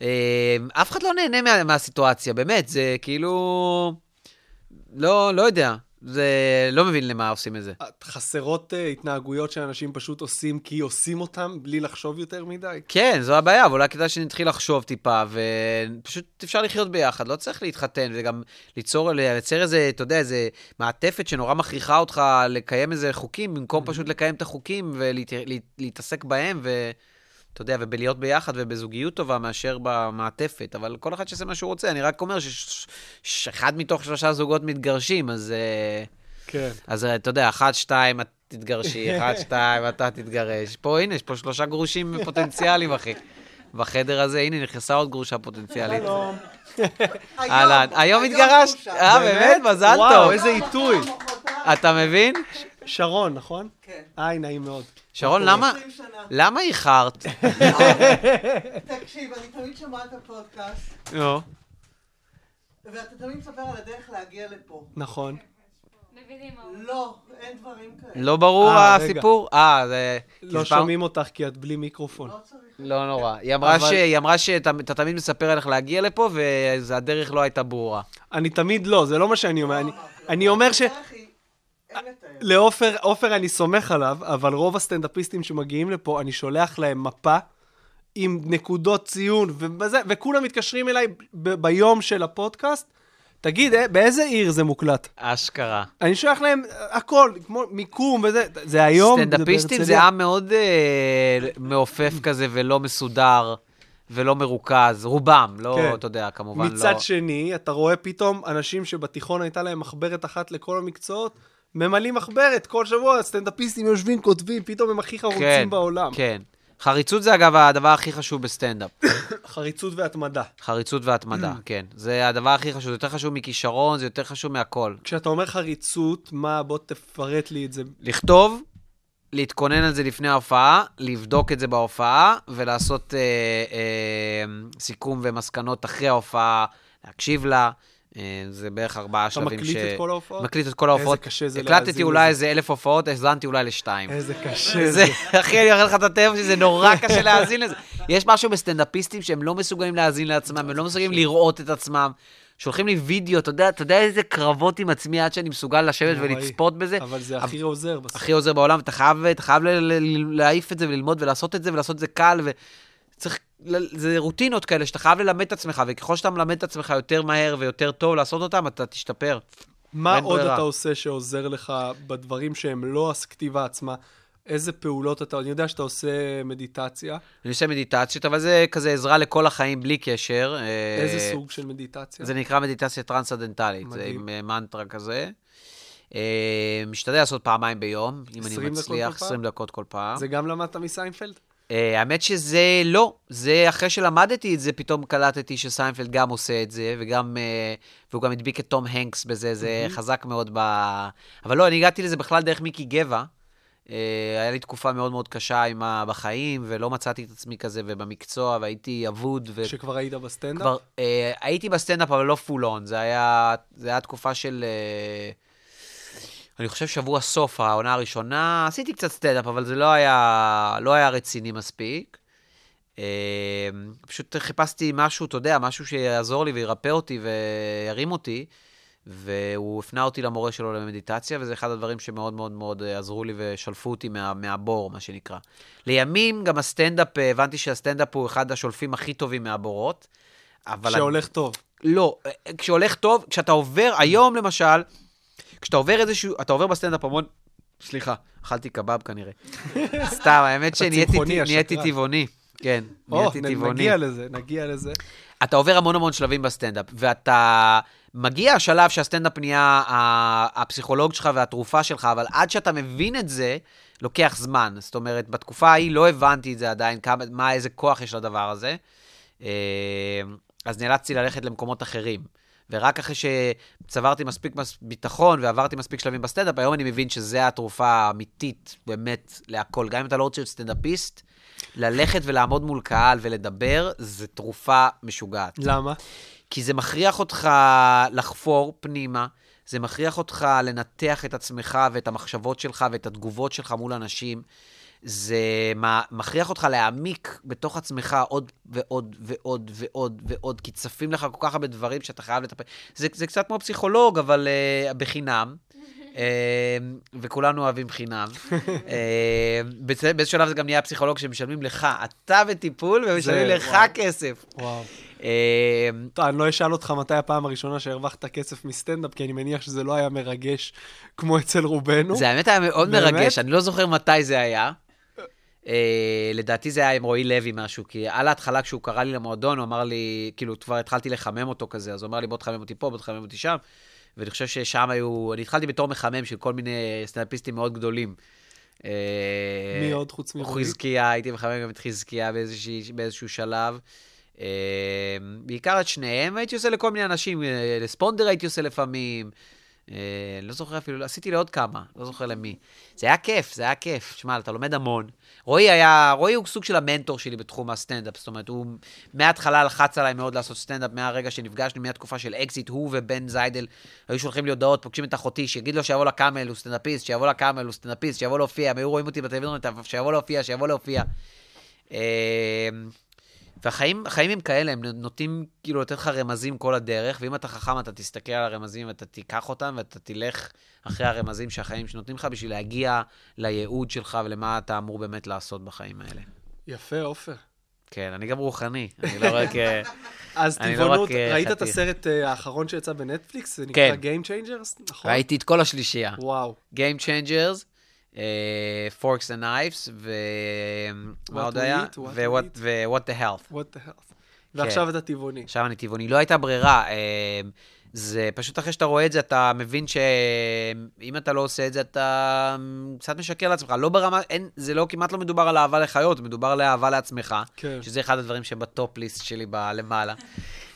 אה, אף אחד לא נהנה מה, מהסיטואציה, באמת, זה כאילו... לא, לא יודע. זה... לא מבין למה עושים את זה. חסרות אה, התנהגויות שאנשים פשוט עושים כי עושים אותם בלי לחשוב יותר מדי. כן, זו הבעיה, אבל אולי כדאי שנתחיל לחשוב טיפה, ופשוט אפשר לחיות ביחד, לא צריך להתחתן, וגם ליצור, לייצר איזה, אתה יודע, איזה מעטפת שנורא מכריחה אותך לקיים איזה חוקים, במקום פשוט לקיים את החוקים ולהתעסק בהם, ואתה יודע, ובלהיות ביחד ובזוגיות טובה מאשר במעטפת, אבל כל אחד שיעשה מה שהוא רוצה, אני רק אומר שאחד מתוך שלושה זוגות מתגרשים, אז... אה, כן. אז אה, אתה יודע, אחת, שתיים, את תתגרשי, אחת, שתיים, אתה תתגרש. פה, הנה, יש פה שלושה גרושים פוטנציאליים, אחי. בחדר הזה, הנה, נכנסה עוד גרושה פוטנציאלית. אהלן, היום התגרשת? אה, באמת? מזל וואו, טוב. איזה עיתוי. אתה מבין? שרון, נכון? כן. היי, נעים מאוד. שרון, למה- 20 שנה. למה איחרת? תקשיב, אני תמיד שומעת את הפודקאסט, נו. ואתה תמיד מספר על הדרך להגיע לפה. נכון. לא, אין דברים כאלה. לא ברור אה. הסיפור? אה, זה... לא שומעים אותך כי את בלי מיקרופון. לא צריך. לא נורא. היא אמרה שאתה אתה תמיד מספר על איך להגיע לפה, והדרך לא הייתה ברורה. אני תמיד לא, זה לא מה שאני אומר. אני- אני אומר ש... הדרך היא- אין לתאר. לעופר, עופר אני סומך עליו, אבל רוב הסטנדאפיסטים שמגיעים לפה, אני שולח להם מפה עם נקודות ציון, ובזה, וכולם מתקשרים אליי ב- ביום של הפודקאסט. תגיד, אה, באיזה עיר זה מוקלט? אשכרה. אני שולח להם הכל, כמו מיקום וזה, זה היום, סטנדאפיסטים זה. עם מאוד אה, מעופף כזה ולא מסודר ולא מרוכז, רובם, לא, כן. אתה יודע, כמובן לא. מצד שני, אתה רואה פתאום אנשים שבתיכון הייתה להם מחברת אחת לכל המקצועות, ממלאים מחברת כל שבוע, סטנדאפיסטים יושבים, כותבים, פתאום הם הכי חרוצים כן, בעולם. כן. חריצות זה אגב הדבר הכי חשוב בסטנדאפ. חריצות והתמדה. חריצות והתמדה, כן. זה הדבר הכי חשוב, זה יותר חשוב מכישרון, זה יותר חשוב מהכל. כשאתה אומר חריצות, מה, בוא תפרט לי את זה. לכתוב, להתכונן על זה לפני ההופעה, לבדוק את זה בהופעה, ולעשות אה, אה, סיכום ומסקנות אחרי ההופעה, להקשיב לה, זה בערך ארבעה אתה שלבים מקליט את כל ההופעות? מקליט את כל ההופעות. איזה קשה זה הקלטתי להאזין אולי לזה. איזה אלף הופעות, האזנתי אולי לשתיים. איזה קשה זה. אחי, אני אראה לך את הטלפון שלי, זה נורא קשה להאזין לזה. יש משהו בסטנדאפיסטים שהם לא מסוגלים להאזין לעצמם, הם לא מסוגלים לראות את עצמם. שולחים לי וידאו, אתה יודע, אתה יודע איזה קרבות עם עצמי עד שאני מסוגל לשבת. ולצפות בזה? אבל זה הכי עוזר בסוף. הכי עוזר בעולם, אתה חייב, אתה להעיף את זה וללמוד ולעשות את זה ולעשות את זה קל, וצריך, ל- זה רוטינות כאלה שאתה חייב ללמד את עצמך, וככל שאתה מלמד את עצמך יותר מהר ויותר טוב לעשות אותם, אתה תשתפר. מה עוד ברירה. אתה עושה שעוזר לך בדברים שהם לא הכתיבה עצמה? איזה פעולות אתה... אני יודע שאתה עושה מדיטציה. אני עושה מדיטציות, אבל זה כזה עזרה לכל החיים בלי קשר. אה, איזה סוג של מדיטציה? זה נקרא מדיטציה טרנסצנדנטלית, זה. עם אה, מנטרה כזה. אה, משתדל לעשות פעמיים ביום, אם אני 20 דקות מצליח, כל פעם? 20 דקות כל פעם. זה גם למדת מסיינפלד? אה, האמת שזה לא, זה אחרי שלמדתי את זה, פתאום קלטתי שסיינפלד גם עושה את זה, וגם, אה, והוא גם הדביק את טום הנקס בזה, זה חזק מאוד ב... אבל לא, אני הגעתי לזה בכלל דרך מיקי גבע. אה, היה לי תקופה מאוד מאוד קשה עם ה... בחיים, ולא מצאתי את עצמי כזה, ובמקצוע, והייתי אבוד. ו... כשכבר היית בסטנדאפ? כבר, אה, הייתי בסטנדאפ, אבל לא full on. זה היה, זה היה תקופה של... אה, אני חושב שבוע סוף, העונה הראשונה, עשיתי קצת סטנדאפ, אבל זה לא היה, לא היה רציני מספיק. אה, פשוט חיפשתי משהו, אתה יודע, משהו שיעזור לי וירפא אותי וירים אותי, והוא הפנה אותי למורה שלו למדיטציה, וזה אחד הדברים שמאוד מאוד מאוד אה, עזרו לי ושלפו אותי מה, מהבור, מה שנקרא. לימים, גם הסטנדאפ, אה, הבנתי שהסטנדאפ הוא אחד השולפים הכי טובים מהבורות. אבל... שהולך טוב. לא, כשהולך טוב, כשאתה עובר, היום למשל, כשאתה עובר איזשהו, אתה עובר בסטנדאפ המון, סליחה, אכלתי קבב כנראה. סתם, האמת שנהייתי. טבעוני. כן, נהייתי טבעוני. נגיע לזה, נגיע לזה. אתה עובר המון המון שלבים בסטנדאפ, ואתה מגיע השלב שהסטנדאפ נהיה הפסיכולוג שלך והתרופה שלך, אבל עד שאתה מבין את זה, לוקח זמן. זאת אומרת, בתקופה ההיא לא הבנתי את זה עדיין, כמה, מה, איזה כוח יש לדבר הזה. אה, אז נאלצתי ללכת למקומות אחרים. ורק אחרי שצברתי מספיק מס- ביטחון ועברתי מספיק שלבים בסטנדאפ, היום אני מבין שזו התרופה האמיתית באמת להכל. גם אם אתה לא רוצה להיות סטנדאפיסט, ללכת ולעמוד מול קהל ולדבר, זה תרופה משוגעת. למה? כי זה מכריח אותך לחפור פנימה, זה מכריח אותך לנתח את עצמך ואת המחשבות שלך ואת התגובות שלך מול אנשים. זה מה- מכריח אותך להעמיק בתוך עצמך עוד ועוד ועוד ועוד ועוד, כי צפים לך כל כך הרבה דברים שאתה חייב לטפל. זה, זה קצת כמו פסיכולוג, אבל uh, בחינם. uh, וכולנו אוהבים חינם. uh, באיזה שלב זה גם נהיה פסיכולוג שמשלמים לך, אתה בטיפול ומשלמים זה- לך וואו. כסף. וואו. טוב, אני לא אשאל אותך מתי הפעם הראשונה שהרווחת כסף מסטנדאפ, כי אני מניח שזה לא היה מרגש כמו אצל רובנו. זה האמת היה מאוד? מרגש, אני לא זוכר מתי זה היה. אה, לדעתי זה היה עם רועי לוי משהו, כי על ההתחלה כשהוא קרא לי למועדון, הוא אמר לי, כאילו, כבר התחלתי לחמם אותו כזה, אז הוא אמר לי, בוא תחמם אותי פה, בוא תחמם אותי שם. ואני חושב ששם היו, אני התחלתי בתור מחמם של כל מיני סטנדאפיסטים מאוד גדולים. אה, מי עוד חוץ מרועי? חזקיה, הייתי מחמם גם את חזקיה באיזושהי- באיזשהו שלב. אה, בעיקר את שניהם, הייתי עושה לכל מיני אנשים, לספונדר הייתי עושה לפעמים. אה, לא זוכר אפילו, עשיתי לעוד כמה, לא זוכר למי. זה היה כיף, זה היה כיף. שמע, אתה לומד המון. רועי היה, רועי הוא סוג של המנטור שלי בתחום הסטנדאפ. זאת אומרת, הוא מההתחלה לחץ עליי מאוד לעשות סטנדאפ, מהרגע שנפגשנו, מהתקופה של אקזיט, הוא ובן זיידל היו שולחים לי הודעות, פוגשים את אחותי, שיגיד לו שיבוא לקאמל, הוא סטנדאפיסט, שיבוא לקאמל, הוא סטנדאפיסט, שיבוא להופיע, הם היו רואים אותי בטלוויזיה, שיבוא להופיע, שיבוא להופיע. והחיים החיים הם כאלה, הם נוטים כאילו לתת לך רמזים כל הדרך, ואם אתה חכם, אתה תסתכל על הרמזים ואתה תיקח אותם, ואתה תלך אחרי הרמזים שהחיים שנותנים לך בשביל להגיע לייעוד שלך ולמה אתה אמור באמת לעשות בחיים האלה. יפה, עופר. כן, אני גם רוחני, אני לא רק... אה, אז לא טבעונות, רק, אה, ראית את. הסרט אה, האחרון שיצא בנטפליקס? זה נקרא כן. Game Changers, נכון? ראיתי את כל השלישייה. וואו. Game Changers, אה, Forks and Knives, ו... מה What עוד היה? ו-What the Health. What the hell. ועכשיו אתה טבעוני. עכשיו אני טבעוני. לא הייתה ברירה. אה, זה פשוט אחרי שאתה רואה את זה, אתה מבין שאם אתה לא עושה את זה, אתה קצת משקר לעצמך. לא ברמה, אין, זה לא, כמעט לא מדובר על אהבה לחיות, מדובר על אהבה לעצמך, כן. שזה אחד הדברים שבטופ ליסט שלי בלמעלה.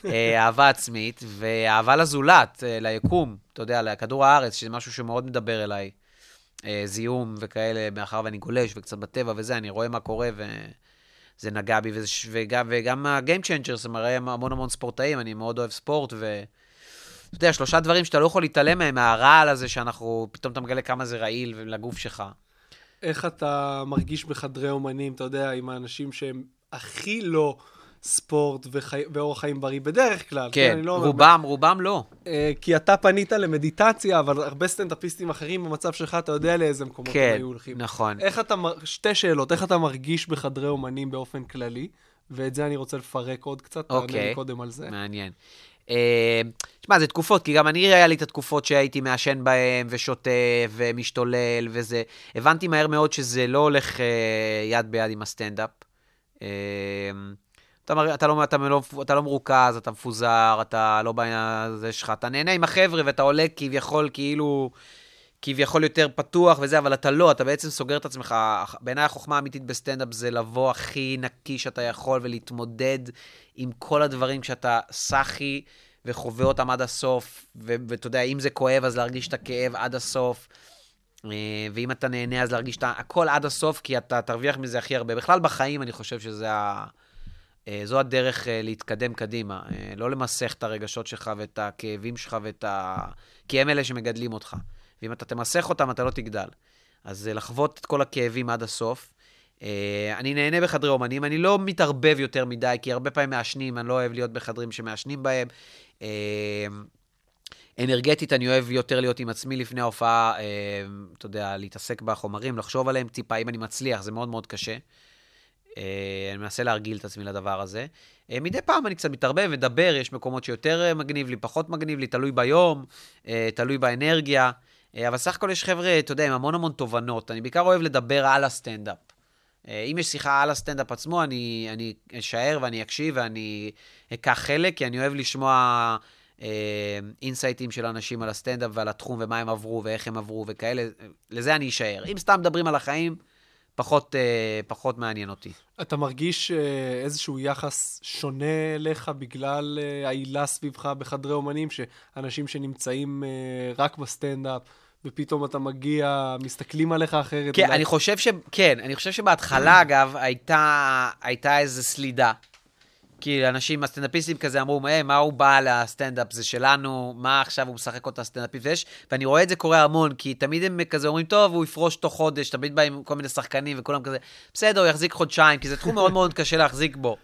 אה, אהבה עצמית, ואהבה לזולת, אה, ליקום, אתה יודע, לכדור הארץ, שזה משהו שמאוד מדבר אליי. אה, זיהום וכאלה, מאחר ואני גולש וקצת בטבע וזה, אני רואה מה קורה וזה נגע בי, וזה, וגם, וגם ה-game changers, זה מראה המון המון ספורטאים, אני מאוד אוהב ספורט, ו... אתה יודע, שלושה דברים שאתה לא יכול להתעלם מהם, מהרעל הזה שאנחנו, פתאום אתה מגלה כמה זה רעיל לגוף שלך. איך אתה מרגיש בחדרי אומנים, אתה יודע, עם האנשים שהם הכי לא ספורט וחי... ואורח חיים בריא בדרך כלל. כן, אני לא אומר- רובם, רובם לא. אה, כי אתה פנית למדיטציה, אבל הרבה סטנדאפיסטים אחרים במצב שלך, אתה יודע לאיזה מקומות כן, הם היו הולכים. נכון. איך אתה, שתי שאלות, איך אתה מרגיש בחדרי אומנים באופן כללי, ואת זה אני רוצה לפרק עוד קצת, תענה אוקיי. לי קודם על זה. מעניין. אה, תשמע, זה תקופות, כי גם אני, היה לי את התקופות שהייתי מעשן בהן, ושותה, ומשתולל, וזה. הבנתי מהר מאוד שזה לא הולך אה, יד ביד עם הסטנדאפ. אתה, מר- אתה, לא, אתה, לא, אתה לא מרוכז, אתה מפוזר, אתה לא בעניין הזה שלך, אתה נהנה עם החבר'ה ואתה עולה כביכול, כאילו, כביכול יותר פתוח וזה, אבל אתה לא, אתה בעצם סוגר את עצמך. בעיניי החוכמה האמיתית בסטנדאפ זה לבוא הכי נקי שאתה יכול ולהתמודד עם כל הדברים כשאתה סאחי וחווה אותם עד הסוף, ואתה יודע, אם זה כואב, אז להרגיש את הכאב עד הסוף. אה, ואם אתה נהנה, אז להרגיש את הכל עד הסוף, כי אתה תרוויח מזה הכי הרבה. בכלל בחיים, אני חושב שזה ה... אה, זו הדרך אה, להתקדם קדימה. אה, לא למסך את הרגשות שלך ואת הכאבים שלך ואת ה... כי הם אלה שמגדלים אותך. ואם אתה תמסך אותם, אתה לא תגדל. אז לחוות את כל הכאבים עד הסוף. אני נהנה בחדרי אומנים, אני לא מתערבב יותר מדי, כי הרבה פעמים מעשנים, אני לא אוהב להיות בחדרים שמעשנים בהם. אנרגטית, אני אוהב יותר להיות עם עצמי לפני ההופעה, אתה יודע, להתעסק בחומרים, לחשוב עליהם טיפה, אם אני מצליח, זה מאוד מאוד קשה. אה, אני מנסה להרגיל את עצמי לדבר הזה. אה, מדי פעם אני קצת מתערבב, מדבר, יש מקומות שיותר אה, מגניב לי, פחות מגניב לי, תלוי ביום, תלוי באנרגיה. אבל סך הכל יש חבר'ה, אתה יודע, עם המון המון תובנות. אני בעיקר אוהב לדבר על הסטנדאפ. אם יש שיחה על הסטנדאפ עצמו, אני, אני אשאר ואני אקשיב ואני אקח חלק, כי אני אוהב לשמוע אה, insights של אנשים על הסטנדאפ ועל התחום ומה הם עברו ואיך הם עברו וכאלה. לזה אני אשאר. אם סתם מדברים על החיים, פחות, אה, פחות מעניין אותי. אתה מרגיש אה, איזשהו יחס שונה אליך בגלל אה, העילה סביבך בחדרי אומנים, שאנשים שנמצאים אה, רק בסטנדאפ, ופתאום אתה מגיע, מסתכלים עליך אחרת? כן, אולי- אני חושב ש... כן, אני חושב שבהתחלה, אגב, הייתה, הייתה איזו סלידה. כי אנשים, הסטנדאפיסטים כזה אמרו, היי, מה הוא בא לסטנדאפ, זה שלנו, מה עכשיו הוא משחק אותה סטנדאפיסט? ויש, ואני רואה את זה קורה המון, כי תמיד הם כזה אומרים, טוב, הוא יפרוש תוך חודש, תמיד באים כל מיני שחקנים וכולם כזה, בסדר, הוא יחזיק חודשיים, כי זה תחום מאוד מאוד קשה להחזיק בו.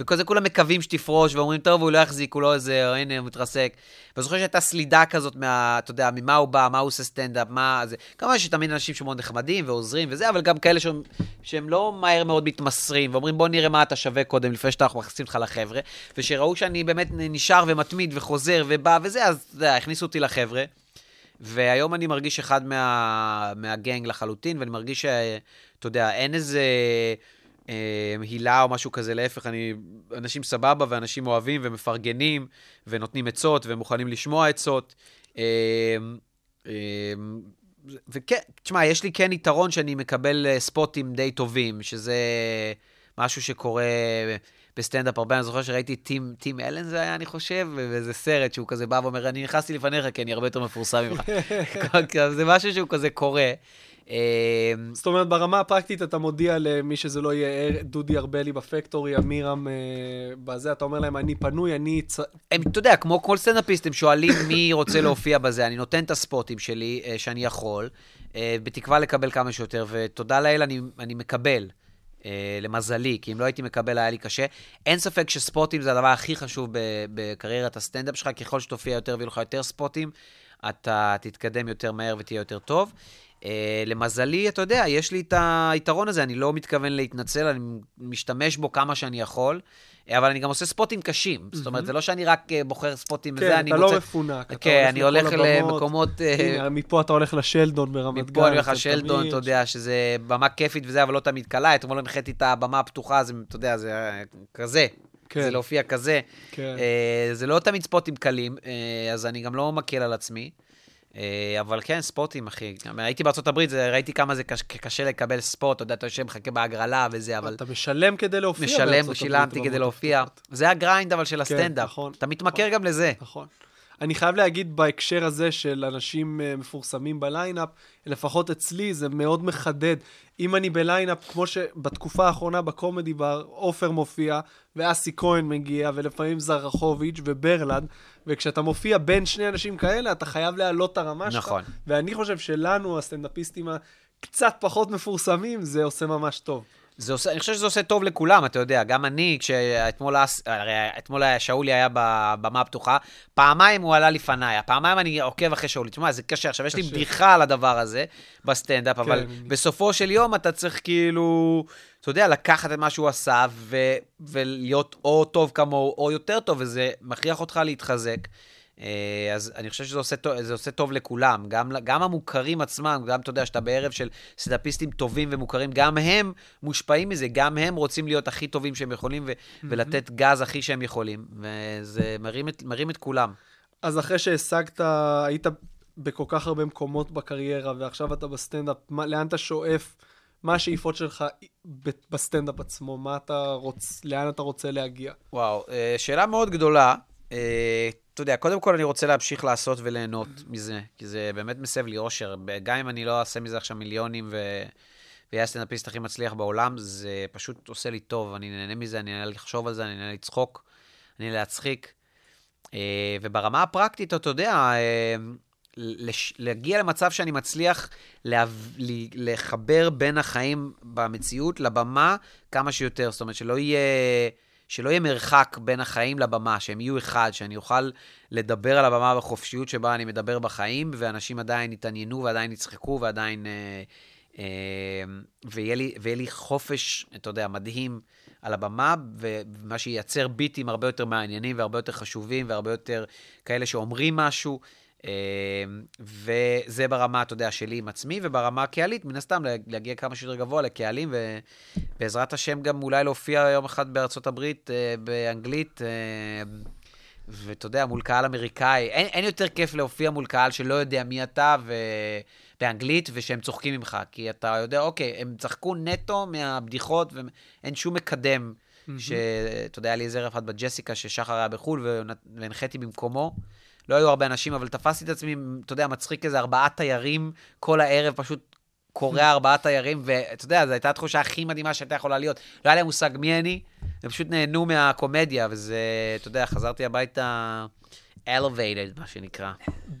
וכזה כולם מקווים שתפרוש, ואומרים, טוב, הוא לא יחזיק, הוא לא איזה, הנה, הוא מתרסק. ואני זוכר שהייתה סלידה כזאת מה, אתה יודע, ממה הוא בא, מה הוא עושה סטנדאפ, מה זה. כמובן שתמיד אנשים שמאוד נחמדים ועוזרים וזה, אבל גם כאלה שהם, שהם לא מהר מאוד מתמסרים, ואומרים, בוא נראה מה אתה שווה קודם, לפני שאנחנו מכניסים אותך לחבר'ה. ושראו שאני באמת נשאר ומתמיד וחוזר ובא וזה, אז אתה יודע, הכניסו אותי לחבר'ה. והיום אני מרגיש אחד מה, מהגנג לחלוטין, ואני מרגיש שאתה יודע, אין איזה הילה או משהו כזה, להפך, אני, אנשים סבבה ואנשים אוהבים ומפרגנים ונותנים עצות ומוכנים לשמוע עצות. אה, אה, וכן, תשמע, יש לי כן יתרון שאני מקבל אה, ספוטים די טובים, שזה משהו שקורה בסטנדאפ הרבה. אני זוכר שראיתי טים, טים אלן זה היה, אני חושב, באיזה סרט שהוא כזה בא ואומר, אני נכנסתי לפניך כי אני הרבה יותר מפורסם ממך. זה משהו שהוא כזה קורה. אה, זאת אומרת, ברמה הפרקטית אתה מודיע למי שזה לא יהיה דודי ארבלי בפקטורי, אמירם אה, בזה, אתה אומר להם, אני פנוי, אני... הם, אתה יודע, כמו כל סטנדאפיסט, הם שואלים מי רוצה להופיע בזה. אני נותן את הספוטים שלי, אה, שאני יכול, אה, בתקווה לקבל כמה שיותר, ותודה לאל, אני, אני מקבל. אה, למזלי, כי אם לא הייתי מקבל, היה לי קשה. אין ספק שספוטים זה הדבר הכי חשוב ב- בקריירת הסטנדאפ שלך, ככל שתופיע יותר ויהיו לך יותר ספוטים, אתה תתקדם יותר מהר ותהיה יותר טוב. Uh, למזלי, אתה יודע, יש לי את היתרון הזה, אני לא מתכוון להתנצל, אני משתמש בו כמה שאני יכול, אה, אבל אני גם עושה ספוטים קשים. זאת אומרת, זה לא שאני רק uh, בוחר ספוטים וזה, כן, אני אתה מוצא... לא מפונק. אתה כן, אני הולך. למקומות... אה, הנה, מפה אתה הולך לשלדון ברמת גן. מפה אני הולך לשלדון, אתה יודע, שזה במה כיפית וזה, אבל לא תמיד קלה. אתמול הנחיתי את הבמה הפתוחה, זה, אתה יודע, זה אה, כזה. כן. זה להופיע כזה. כן. אה, זה לא תמיד ספוטים קלים, אה, אז אני גם לא מקל על עצמי. אה, אבל כן, ספוטים, אחי. הייתי זה- ראיתי כמה זה קש, קשה לקבל ספוט, אתה יודע, אתה יושב, מחכה בהגרלה וזה, אבל אתה משלם כדי להופיע משלם, שילמתי כדי במות להופיע. זה ה grind אבל של הסטנדאפ. נכון, אתה מתמכר גם לזה. נכון. אני חייב להגיד בהקשר הזה של אנשים אה, מפורסמים ב lineup, לפחות אצלי זה מאוד מחדד. אם אני ב lineup, כמו שבתקופה האחרונה בקומדי בר, עופר מופיע, ואסי כהן מגיע, ולפעמים זרחוביץ' וברלנד, וכשאתה מופיע בין שני אנשים כאלה, אתה חייב להעלות את הרמה שלך. נכון. ואני חושב שלנו, הסטנדאפיסטים הקצת פחות מפורסמים, זה עושה ממש טוב. זה עושה, אני חושב שזה עושה טוב לכולם, אתה יודע, גם אני, כשאתמול הרי אתמול שאולי היה בבמה הפתוחה, פעמיים הוא עלה לפניי, הפעמיים אני עוקב אחרי שאולי. תשמע, זה קשה. עכשיו, יש לי. בדיחה על הדבר הזה בסטנדאפ, אבל אני- בסופו של יום אתה צריך כאילו, אתה יודע, לקחת את מה שהוא עשה ו- ולהיות או טוב כמוהו או יותר טוב, וזה מכריח אותך להתחזק. אה, אז אני חושב שזה עושה טוב, זה עושה טוב לכולם, גם, גם המוכרים עצמם, גם, אתה יודע, שאתה בערב של סטנדאפיסטים טובים ומוכרים, גם הם מושפעים מזה, גם הם רוצים להיות הכי טובים שהם יכולים ו- ולתת גז הכי שהם יכולים, וזה מרים את, מרים את כולם. אז אחרי שהשגת, היית בכל כך הרבה מקומות בקריירה, ועכשיו אתה בסטנדאפ, מה, לאן אתה שואף? מה השאיפות שלך בסטנדאפ עצמו? מה אתה רוצ... לאן אתה רוצה להגיע? וואו, אה, שאלה מאוד גדולה. אתה יודע, קודם כל אני רוצה להמשיך לעשות וליהנות מזה, כי זה באמת מסב לי אושר. גם אם אני לא אעשה מזה עכשיו מיליונים ו... ויהיה הסטנדאפיסט הכי מצליח בעולם, זה פשוט עושה לי טוב, אני נהנה מזה, אני נהנה לחשוב על זה, אני נהנה לצחוק, אני נהנה להצחיק. אה, וברמה הפרקטית, אתה יודע, אה, לש... להגיע למצב שאני מצליח לה... לחבר בין החיים במציאות לבמה כמה שיותר. זאת אומרת, שלא יהיה, שלא יהיה מרחק בין החיים לבמה, שהם יהיו אחד, שאני אוכל לדבר על הבמה בחופשיות שבה אני מדבר בחיים, ואנשים עדיין יתעניינו ועדיין יצחקו ועדיין... אה, אה, ויהיה לי, ויהיה לי חופש, אתה יודע, מדהים על הבמה, ומה שייצר ביטים הרבה יותר מעניינים והרבה יותר חשובים והרבה יותר כאלה שאומרים משהו. אה, וזה ברמה, אתה יודע, שלי עם עצמי, וברמה הקהלית, מן הסתם, להגיע כמה שיותר גבוה לקהלים, ובעזרת השם גם אולי להופיע יום אחד בארצות הברית, אה, באנגלית, אה, ואתה יודע, מול קהל אמריקאי. אין, אין יותר כיף להופיע מול קהל שלא יודע מי אתה, ו... באנגלית, ושהם צוחקים ממך, כי אתה יודע, אוקיי, הם צחקו נטו מהבדיחות, ואין שום מקדם. שאתה יודע, היה לי איזה ערב אחד בג'סיקה, ששחר היה בחו"ל, והנחיתי במקומו. לא היו הרבה אנשים, אבל תפסתי את עצמי, אתה יודע, מצחיק איזה ארבעה תיירים כל הערב, פשוט קורע ארבעה תיירים, ואתה יודע, זו הייתה התחושה הכי מדהימה שהייתה יכולה להיות. לא היה להם מושג מי אני, הם פשוט נהנו מהקומדיה, וזה, אתה יודע, חזרתי הביתה elevated, מה שנקרא.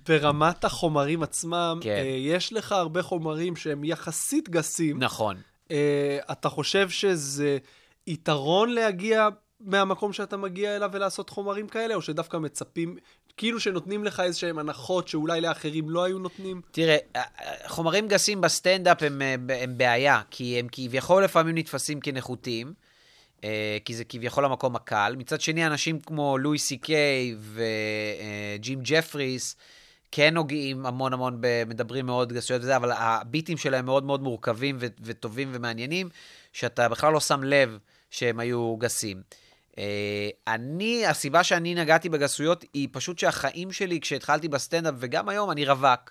ברמת החומרים עצמם, כן. אה, יש לך הרבה חומרים שהם יחסית גסים. נכון. אה, אתה חושב שזה יתרון להגיע מהמקום שאתה מגיע אליו ולעשות חומרים כאלה, או שדווקא מצפים, כאילו שנותנים לך איזה שהם הנחות שאולי לאחרים לא היו נותנים? תראה, חומרים גסים בסטנדאפ הם, אה, הם בעיה, כי הם כביכול לפעמים נתפסים כנחותים, אה, כי זה כביכול המקום הקל. מצד שני, אנשים כמו לואי סי קיי וג'ים ג'פריס, כן נוגעים המון המון, מדברים מאוד גסויות וזה, אבל ה bits שלהם מאוד מאוד מורכבים וטובים ומעניינים, שאתה בכלל לא שם לב שהם היו גסים. אה, אני, הסיבה שאני נגעתי בגסויות היא פשוט שהחיים שלי, כשהתחלתי בסטנדאפ, וגם היום אני רווק.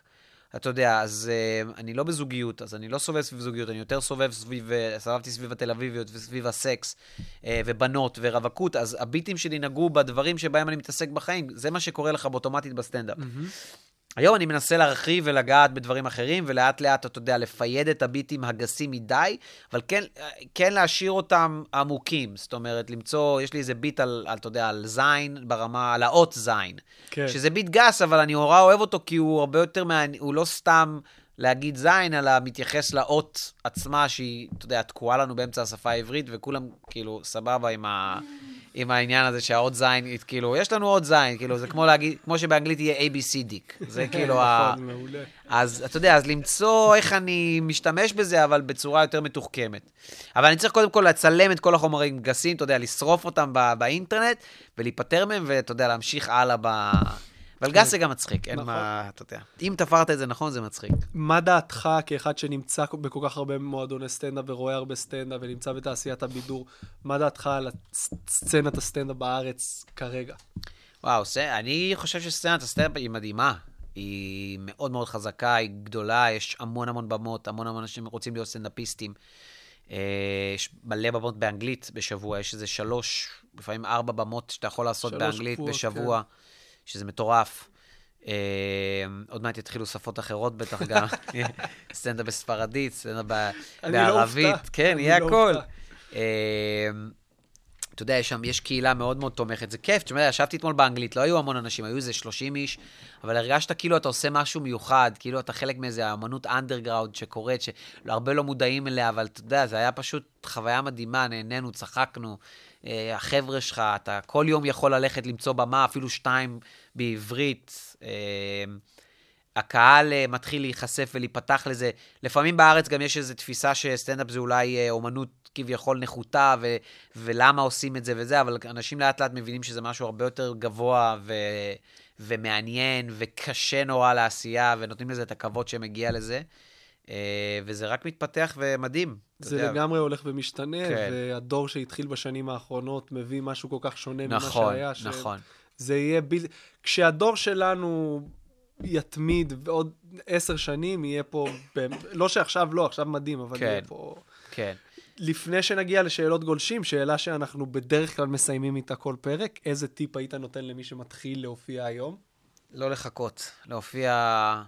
אתה יודע, אז uh, אני לא בזוגיות, אז אני לא סובב סביב זוגיות, אני יותר סובב סביב, uh, סבבתי סביב התל אביביות וסביב הסקס, uh, ובנות ורווקות, אז ה bits שלי נגעו בדברים שבהם אני מתעסק בחיים, זה מה שקורה לך באוטומטית בסטנדאפ. היום אני מנסה להרחיב ולגעת בדברים אחרים, ולאט לאט, אתה יודע, ל fade את ה bits הגסים מדי, אבל כן, כן להשאיר אותם עמוקים. זאת אומרת, למצוא, יש לי איזה ביט על, על, אתה יודע, על זין ברמה, על האות זין. כן. שזה ביט גס, אבל אני נורא אוהב אותו, כי הוא הרבה יותר מעניין, הוא לא סתם להגיד זין, אלא מתייחס לאות עצמה, שהיא, אתה יודע, תקועה לנו באמצע השפה העברית, וכולם, כאילו, סבבה עם ה... עם העניין הזה שהאות זין, כאילו, יש לנו אות זין, כאילו, זה כמו להגיד, כמו שבאנגלית יהיה ABCD, זה כאילו ה... נכון, מעולה. אז אתה יודע, אז למצוא איך אני משתמש בזה, אבל בצורה יותר מתוחכמת. אבל אני צריך קודם כל לצלם את כל החומרים גסים, אתה יודע, לשרוף אותם בא, באינטרנט, ולהיפטר מהם, ואתה יודע, להמשיך הלאה ב... אבל גס זה גם מצחיק, אין נכון. מה, אתה יודע. אם תפרת את זה נכון, זה מצחיק. מה דעתך כאחד שנמצא בכל כך הרבה מועדוני סטנדאפ ורואה הרבה סטנדאפ ונמצא בתעשיית הבידור, מה דעתך על סצנת הסטנדאפ בארץ כרגע? וואו, זה, אני חושב שסצנת הסטנדאפ היא מדהימה. היא מאוד מאוד חזקה, היא גדולה, יש המון המון במות, המון המון אנשים רוצים להיות סטנדאפיסטים. אה, יש מלא במות באנגלית בשבוע, יש איזה שלוש, לפעמים ארבע במות שאתה יכול לעשות באנגלית קבועות, בשבוע, שזה מטורף. אה, עוד מעט יתחילו שפות אחרות בטח גם. סטנדאפ בספרדית, סטנדאפ בערבית. כן, יהיה לא הכל. אה, אתה יודע, יש שם, יש קהילה מאוד מאוד תומכת, זה כיף. תשמע, ישבתי אתמול באנגלית, לא היו המון אנשים, היו איזה 30 איש, אבל הרגשת כאילו אתה עושה משהו מיוחד, כאילו אתה חלק מאיזה אמנות אנדרגראונד שקורית, שהרבה לא מודעים אליה, אבל אתה יודע, זה היה פשוט חוויה מדהימה, נהנינו, צחקנו. אה, החבר'ה שלך, אתה כל יום יכול ללכת למצוא במה, אפילו שתיים בעברית. אה, הקהל אה, מתחיל להיחשף ולהיפתח לזה. לפעמים בארץ גם יש איזו תפיסה שסטנדאפ זה אולי אומנות כביכול נחותה, ו- ולמה עושים את זה וזה, אבל אנשים לאט לאט מבינים שזה משהו הרבה יותר גבוה ו- ומעניין וקשה נורא לעשייה, ונותנים לזה את הכבוד שמגיע לזה. וזה רק מתפתח ומדהים. זה יודע. לגמרי הולך ומשתנה, כן. והדור שהתחיל בשנים האחרונות מביא משהו כל כך שונה ממה נכון, שהיה. ש- נכון. זה יהיה בלתי... כשהדור שלנו יתמיד בעוד עשר שנים, יהיה פה... באמת- לא שעכשיו לא, עכשיו מדהים, אבל כן. יהיה פה... כן. לפני שנגיע לשאלות גולשים, שאלה שאנחנו בדרך כלל מסיימים איתה כל פרק, איזה טיפ היית נותן למי שמתחיל להופיע היום? לא לחכות, להופיע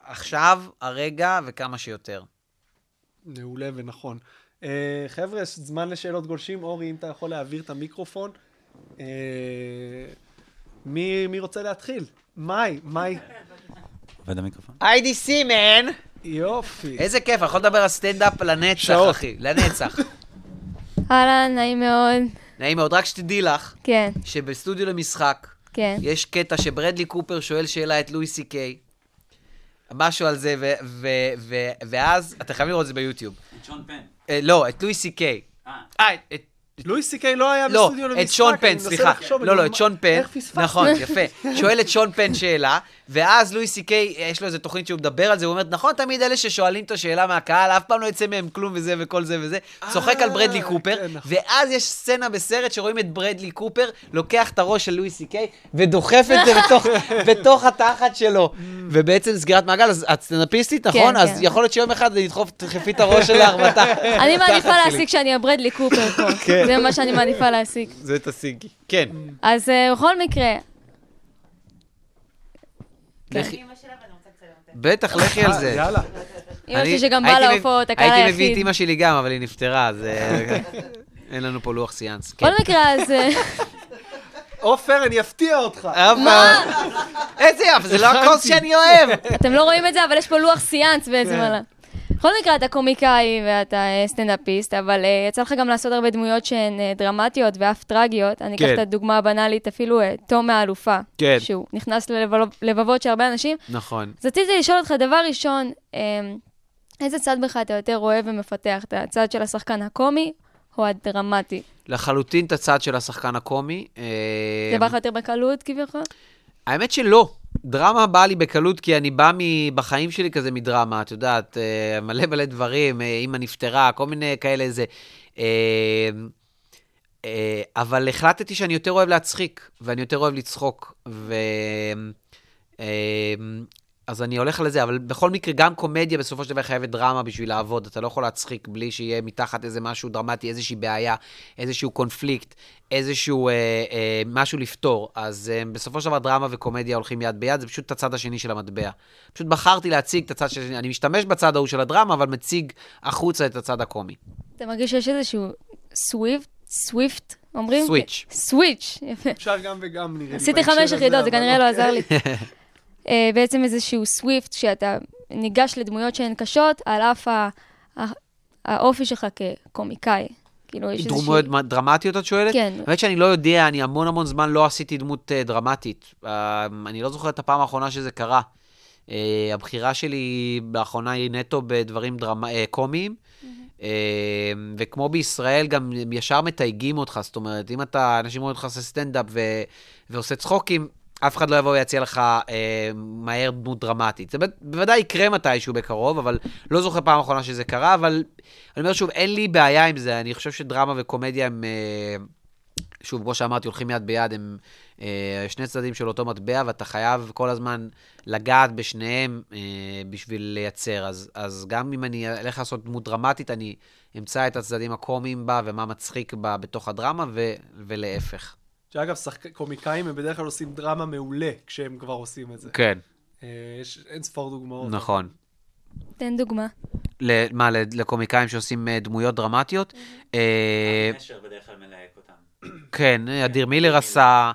עכשיו, הרגע וכמה שיותר. מעולה ונכון. Uh, חבר'ה, זמן לשאלות גולשים. אורי, אם אתה יכול להעביר את המיקרופון. Uh, מי, מי רוצה להתחיל? מאי, מאי. עובד המיקרופון? IDC, מן! יופי. איזה כיף, אני יכול לדבר על סטנדאפ לנצח, שעות. אחי. לנצח. אהלן, נעים מאוד. נעים מאוד, רק שתדעי לך, כן, שבסטודיו למשחק, כן. יש קטע שברדלי קופר שואל שאלה את לואי סי קיי, משהו על זה, ו- ו- ו- ואז, אתה חייב לראות את זה ביוטיוב. שון פן. אה, לא, את לואי סי קיי. אה. אה, את... לואי סי קיי לא היה לא, בסטודיו למשחק. את שון פן, סליחה. לא, לא, את שון פן. איך פספסתי? נכון, יפה. שואל את שון פן שאלה, ואז לואי סי קיי, יש לו איזה תוכנית שהוא מדבר על זה, הוא אומר, נכון, תמיד אלה ששואלים את השאלה מהקהל, אף פעם לא יצא מהם כלום וזה וכל זה וזה. צוחק על ברדלי קופר, כן, נכון. ואז יש סצנה בסרט שרואים את ברדלי קופר, לוקח את הראש של לואי סי קיי, ודוחף את זה בתוך- בתוך התחת שלו. ובעצם סגירת מעגל, אז את סטנדאפיסטית, נכון? כן, אז כן. יכול להיות שיום אחד תדחפי את הראש שלך בתחת. אני מעדיפה. להשיג שאני הברדלי קופר פה. כן. זה מה שאני מעדיפה להשיג. זה תשיגי. כן. אז אה, בכל מקרה, כן. בטח, לכי על זה. יאללה. אמא אני- שלי שגם באה להופעות, הקהל הייתי מביא את היחיד. אמא שלי גם, אבל היא נפטרה, אז אה, אין לנו פה לוח סיאנס. כן. בכל מקרה, אז... אה, עופר, אני אפתיע אותך. מה? איזה יופי, זה לא הכוס שאני אוהב. אתם לא רואים את זה, אבל יש פה לוח סיאנס בעצם כן. בכל מקרה, אתה קומיקאי ואתה אה, סטנדאפיסט, אבל אה, יצא לך גם לעשות הרבה דמויות שהן אה, דרמטיות ואף טרגיות. אני אקח כן. את הדוגמה הבנאלית, אפילו אה, תום מהאלופה. כן. שהוא נכנס ללבבות של הרבה אנשים. נכון. אז רציתי לשאול אותך, דבר ראשון, אמ, איזה צד בך אתה יותר אוהב ומפתח? את הצד של השחקן הקומי או הדרמטי? לחלוטין את הצד של השחקן הקומי. אה, זה בא לך יותר בקלות כביכול? האמת שלא. דרמה באה לי בקלות, כי אני בא בחיים שלי כזה מדרמה, את יודעת, אה, מלא מלא דברים, אה, אימא נפטרה, כל מיני כאלה זה. אה, אבל החלטתי שאני יותר אוהב להצחיק, ואני יותר אוהב לצחוק, ו... אז אני הולך על זה, אבל בכל מקרה, גם קומדיה בסופו של דבר חייבת דרמה בשביל לעבוד. אתה לא יכול להצחיק בלי שיהיה מתחת איזה משהו דרמטי, איזושהי בעיה, איזשהו קונפליקט, איזשהו אה, אה, משהו לפתור. אז אה, בסופו של דבר דרמה וקומדיה הולכים יד ביד, זה פשוט הצד השני של המטבע. פשוט בחרתי להציג את הצד השני, אני משתמש בצד ההוא של הדרמה, אבל מציג החוצה את הצד הקומי. אתה מרגיש שיש איזשהו סוויפט? סוויפט? אומרים? סוויץ'. סוויץ', יפה. אפשר גם וגם, נראה לי. עשיתי חמש יחידות, זה כנראה לא אוקיי. עזר לי. אה, בעצם איזשהו סוויפט, שאתה ניגש לדמויות שהן קשות, על אף ה- האופי שלך כקומיקאי. כאילו, יש איזושהי... דמויות דרמטיות, את שואלת? כן. האמת שאני לא יודע, אני המון המון זמן לא עשיתי דמות uh, דרמטית. Uh, אני לא זוכר את הפעם האחרונה שזה קרה. Uh, הבחירה שלי לאחרונה היא נטו בדברים דרמ... uh, קומיים. Uh, וכמו בישראל, גם ישר מתייגים אותך, זאת אומרת, אם אתה, אנשים רואים אותך עושה סטנדאפ ו... ועושה צחוקים, אף אחד לא יבוא ויציע לך אה, מהר דמות דרמטית. זה בוודאי יקרה מתישהו בקרוב, אבל לא זוכר פעם אחרונה שזה קרה, אבל אני אומר שוב, אין לי בעיה עם זה, אני חושב שדרמה וקומדיה הם, אה, שוב, כמו שאמרתי, הולכים יד ביד, הם אה, שני צדדים של אותו מטבע, ואתה חייב כל הזמן לגעת בשניהם אה, בשביל לייצר. אז, אז גם אם אני אלך לעשות דמות דרמטית, אני אמצא את הצדדים הקומיים בה ומה מצחיק בה בתוך הדרמה, ו, ולהפך. שאגב, שחק... קומיקאים הם בדרך כלל עושים דרמה מעולה כשהם כבר עושים את זה. כן, אה, יש אין ספור דוגמאות. נכון. תן דוגמה. מה, לקומיקאים שעושים אה, דמויות דרמטיות? אה, נשר בדרך כלל מלהק אותם. כן, אדיר מילר עשה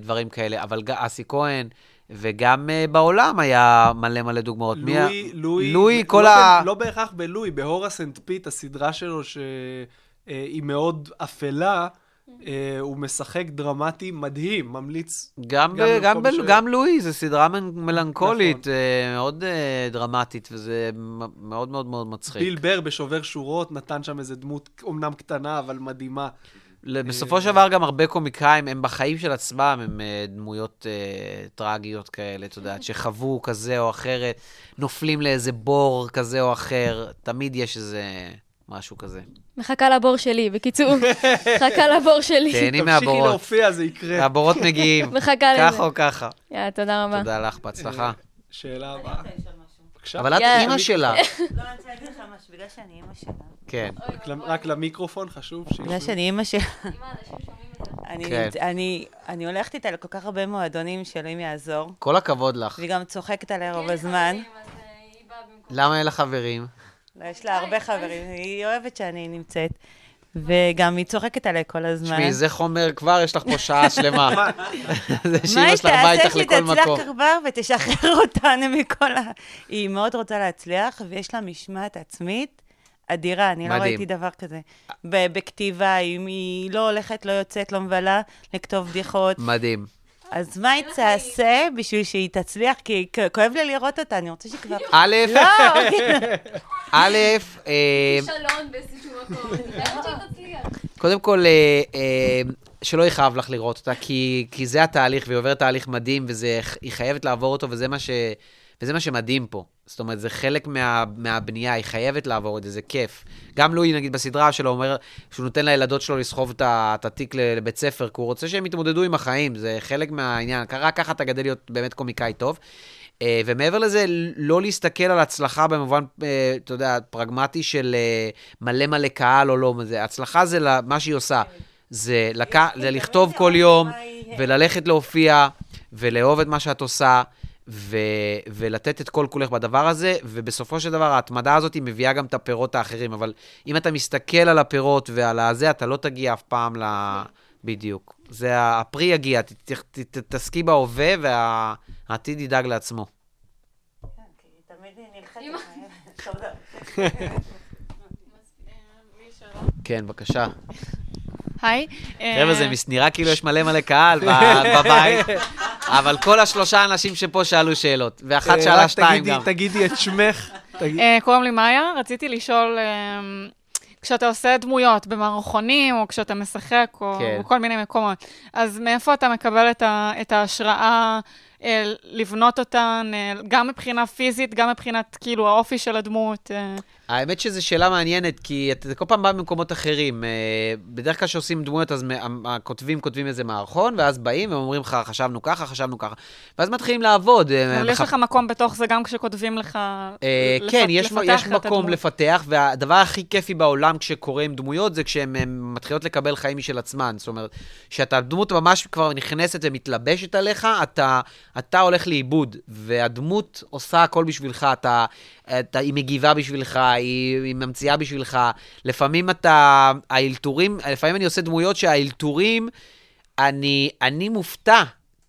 דברים כאלה, אבל אסי כהן, וגם בעולם היה מלא מלא דוגמאות. מלואי, לואי, לואי, לא כל ב- ה... לא בהכרח בלואי, ב-Horace and Pete, הסדרה שלו שהיא מאוד אפלה, אה, הוא משחק דרמטי מדהים, ממליץ. גם, גם ב- גם, ב- ש- גם לואי, זו סדרה מ- מלנכולית, נכון. אה, מאוד אה, דרמטית, וזה מאוד מאוד מאוד מצחיק. ביל בר בשובר שורות נתן שם איזה דמות אומנם קטנה, אבל מדהימה. בסופו של דבר גם הרבה קומיקאים, הם בחיים של עצמם, הם דמויות אה, טרגיות כאלה, את יודעת, שחוו כזה או אחרת, נופלים לאיזה בור כזה או אחר, תמיד יש איזה משהו כזה. מחכה לבור שלי, בקיצור. מחכה לבור שלי. תהני תמשיכי מהבורות. להופיע, זה יקרה. הבורות מגיעים, מחכה לזה. ככה או ככה. יאללה, תודה רבה. תודה לך, בהצלחה. שאלה הבאה. אבל את. אימא שלה. לא, אני רוצה להגיד לך משהו, בגלל שאני אימא שלה. כן. רק למ- רק למיקרופון חשוב בגלל שישמעו. שאני אימא שלה. אני, כן. אני, אני הולכת איתה לכל כך הרבה מועדונים שאלוהים יעזור, כל הכבוד לך. והיא גם צוחקת עליה רוב הזמן. למה אין לך חברים? לא, יש לה הרבה חברים, היא אוהבת שאני נמצאת. וגם היא צוחקת עליה כל הזמן. תשמעי, זה חומר, כבר יש לך פה שעה שלמה. זה מה שאימא היא שלך באה תעשה איתך לכל מקום. תצליח כבר ותשחרר אותנו מכל ה... היא מאוד רוצה להצליח, ויש לה משמעת עצמית אדירה, אני לא. ראיתי דבר כזה. בכתיבה, אם היא לא הולכת, לא יוצאת, לא מבלה, לכתוב בדיחות. מדהים. אז מה היא תעשה בשביל שהיא תצליח? כי כואב לי לראות אותה, אני רוצה שהיא כבר... א', לא! א', אה, שלון באיזשהו מקום. אני חייבת שהיא תצליח. קודם כל, אה, אה, שלא יכאב לך לראות אותה, כי, כי זה התהליך, והיא עוברת תהליך מדהים, והיא חייבת לעבור אותו, וזה מה, ש, וזה מה שמדהים פה. זאת אומרת, זה חלק מה, מהבנייה, היא חייבת לעבור את זה, זה כיף. גם לואי, נגיד, בסדרה שלו, אומר שהוא נותן לילדות שלו לסחוב את התיק לבית ספר, כי הוא רוצה שהם יתמודדו עם החיים, זה חלק מהעניין. רק ככה אתה גדל להיות באמת קומיקאי טוב. אה, ומעבר לזה, לא להסתכל על הצלחה במובן, אה, אתה יודע, פרגמטי של אה, מלא מלא קהל או לא, הצלחה זה מה שהיא עושה. זה, לק... זה לכתוב כל יום, וללכת להופיע, ולאהוב את מה שאת עושה, ו... ולתת את כל כולך בדבר הזה, ובסופו של דבר ההתמדה הזאת היא מביאה גם את הפירות האחרים, אבל אם אתה מסתכל על הפירות ועל הזה, אתה לא תגיע אף פעם ל... בדיוק. זה הפרי יגיע, תתעסקי בהווה והעתיד ידאג לעצמו. כן, בבקשה. היי. חבר'ה, זה מס- נראה כאילו יש מלא מלא קהל בבית, אבל כל השלושה אנשים שפה שאלו שאלות, ואחת אה, שאלה שתיים גם. תגידי את שמך. אה, קוראים לי מאיה, רציתי לשאול, אה, כשאתה עושה דמויות במערכונים, או כשאתה משחק, או כן. בכל מיני מקומות, אז מאיפה אתה מקבל את ה- את ההשראה אה, לבנות אותן, אה, גם מבחינה פיזית, גם מבחינת, כאילו, האופי של הדמות? אה? האמת שזו שאלה מעניינת, כי אתה כל פעם בא ממקומות אחרים. אה, בדרך כלל כשעושים דמויות, אז הכותבים כותבים איזה מערכון, ואז באים ואומרים לך, חשבנו ככה, חשבנו ככה. ואז מתחילים לעבוד. אה, אבל יש לך מקום בתוך זה גם כשכותבים לך... אה, כן, יש, מקום. לפתח, והדבר הכי כיפי בעולם כשקורה עם דמויות זה כשהן הן מתחילות לקבל חיים משל עצמן. זאת אומרת, כשאתה דמות ממש כבר נכנסת ומתלבשת עליך, אתה הולך לאיבוד, והדמות עושה הכל בשבילך, אתה, אתה, היא מגיבה בשבילך, היא, היא ממציאה בשבילך. לפעמים אתה, האלתורים, לפעמים אני עושה דמויות שהאלתורים, אני, אני מופתע.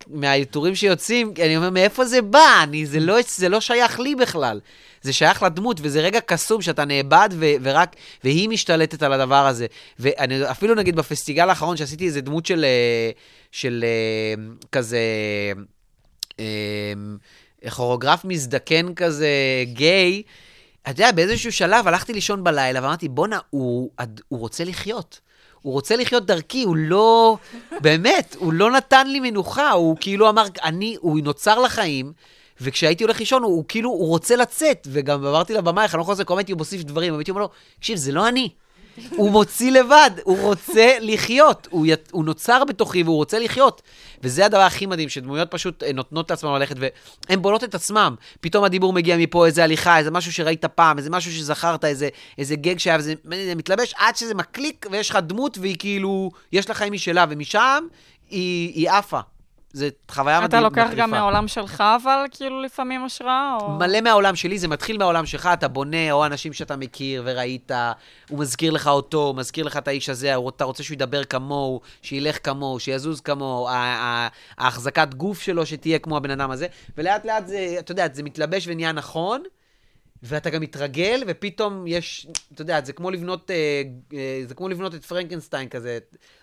מהאלתורים שיוצאים, כי אני אומר, מאיפה זה בא? אני, זה, לא, זה לא שייך לי בכלל. זה שייך לדמות, וזה רגע קסום שאתה נאבד, ו, ורק, והיא משתלטת על הדבר הזה. ואני אפילו נגיד בפסטיגל האחרון, שעשיתי איזה דמות של, אה, של אה, כזה, אה, כוריאוגרף מזדקן כזה, גיי, אתה יודע, באיזשהו שלב הלכתי לישון בלילה ואמרתי, בואנה, הוא, הוא רוצה לחיות. הוא רוצה לחיות דרכי, הוא לא... באמת, הוא לא נתן לי מנוחה, הוא כאילו אמר, אני, הוא נוצר לחיים, וכשהייתי הולך לישון, הוא, הוא כאילו, הוא רוצה לצאת, וגם אמרתי לא יכול לעשות כל הזמן הייתי מוסיף דברים, הייתי אומר לו, תקשיב, זה לא אני. הוא מוציא לבד, הוא רוצה לחיות. הוא, ית, הוא נוצר בתוכי והוא רוצה לחיות. וזה הדבר הכי מדהים, שדמויות פשוט אה, נותנות לעצמן ללכת והן בונות את עצמם. פתאום הדיבור מגיע מפה, איזה הליכה, איזה משהו שראית פעם, איזה משהו שזכרת, איזה, איזה גג שהיה, וזה זה מתלבש עד שזה מקליק ויש לך דמות והיא כאילו, יש לה חיים משלה, ומשם היא, היא עפה. זו חוויה אתה מדהים- לוקח מטריפה. גם מהעולם שלך, אבל כאילו לפעמים השראה, או... מלא מהעולם שלי, זה מתחיל מהעולם שלך, אתה בונה, או אנשים שאתה מכיר וראית, הוא מזכיר לך אותו, הוא מזכיר לך את האיש הזה, אתה רוצה שהוא ידבר כמוהו, שילך כמוהו, שיזוז כמוהו, ההחזקת גוף שלו שתהיה כמו הבן אדם הזה, ולאט לאט זה, אתה יודע, זה מתלבש ונהיה נכון, ואתה גם מתרגל, ופתאום יש, אתה יודע, זה כמו לבנות, אה, אה, זה כמו לבנות את פרנקנסטיין כזה.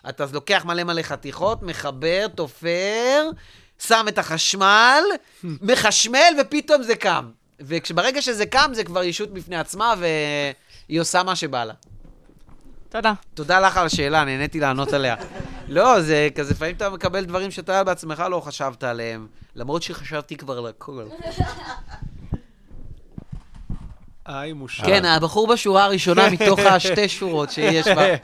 אתה לוקח מלא מלא חתיכות, מחבר, תופר, שם את החשמל, מחשמל, ופתאום זה קם. וברגע שזה קם, זה כבר ישות בפני עצמה, והיא עושה מה שבא לה. תודה. תודה לך על השאלה, נהניתי לענות עליה. לא, זה כזה, לפעמים אתה מקבל דברים שאתה בעצמך לא חשבת עליהם, למרות שחשבתי כבר על הכל. היי, מושב. כן, הבחור בשורה הראשונה מתוך השתי שורות שיש בה.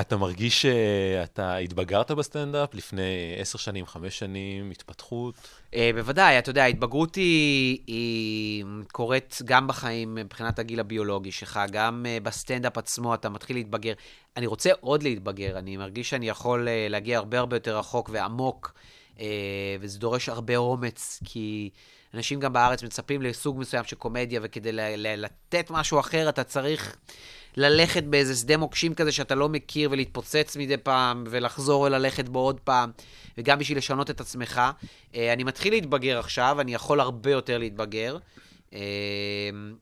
אתה מרגיש שאתה התבגרת בסטנדאפ לפני עשר שנים, חמש שנים, התפתחות? אה, בוודאי, אתה יודע, ההתבגרות היא, היא קורית גם בחיים מבחינת הגיל הביולוגי שלך, גם אה, בסטנדאפ עצמו אתה מתחיל להתבגר. אני רוצה עוד להתבגר, אני מרגיש שאני יכול אה, להגיע הרבה הרבה יותר רחוק ועמוק, וזה דורש הרבה אומץ, כי אנשים גם בארץ מצפים לסוג מסוים של קומדיה, וכדי לתת משהו אחר אתה צריך... ללכת באיזה שדה מוקשים כזה שאתה לא מכיר ולהתפוצץ מדי פעם ולחזור וללכת בו עוד פעם, וגם בשביל לשנות את עצמך. אה, אני מתחיל להתבגר עכשיו, אני יכול הרבה יותר להתבגר. אה,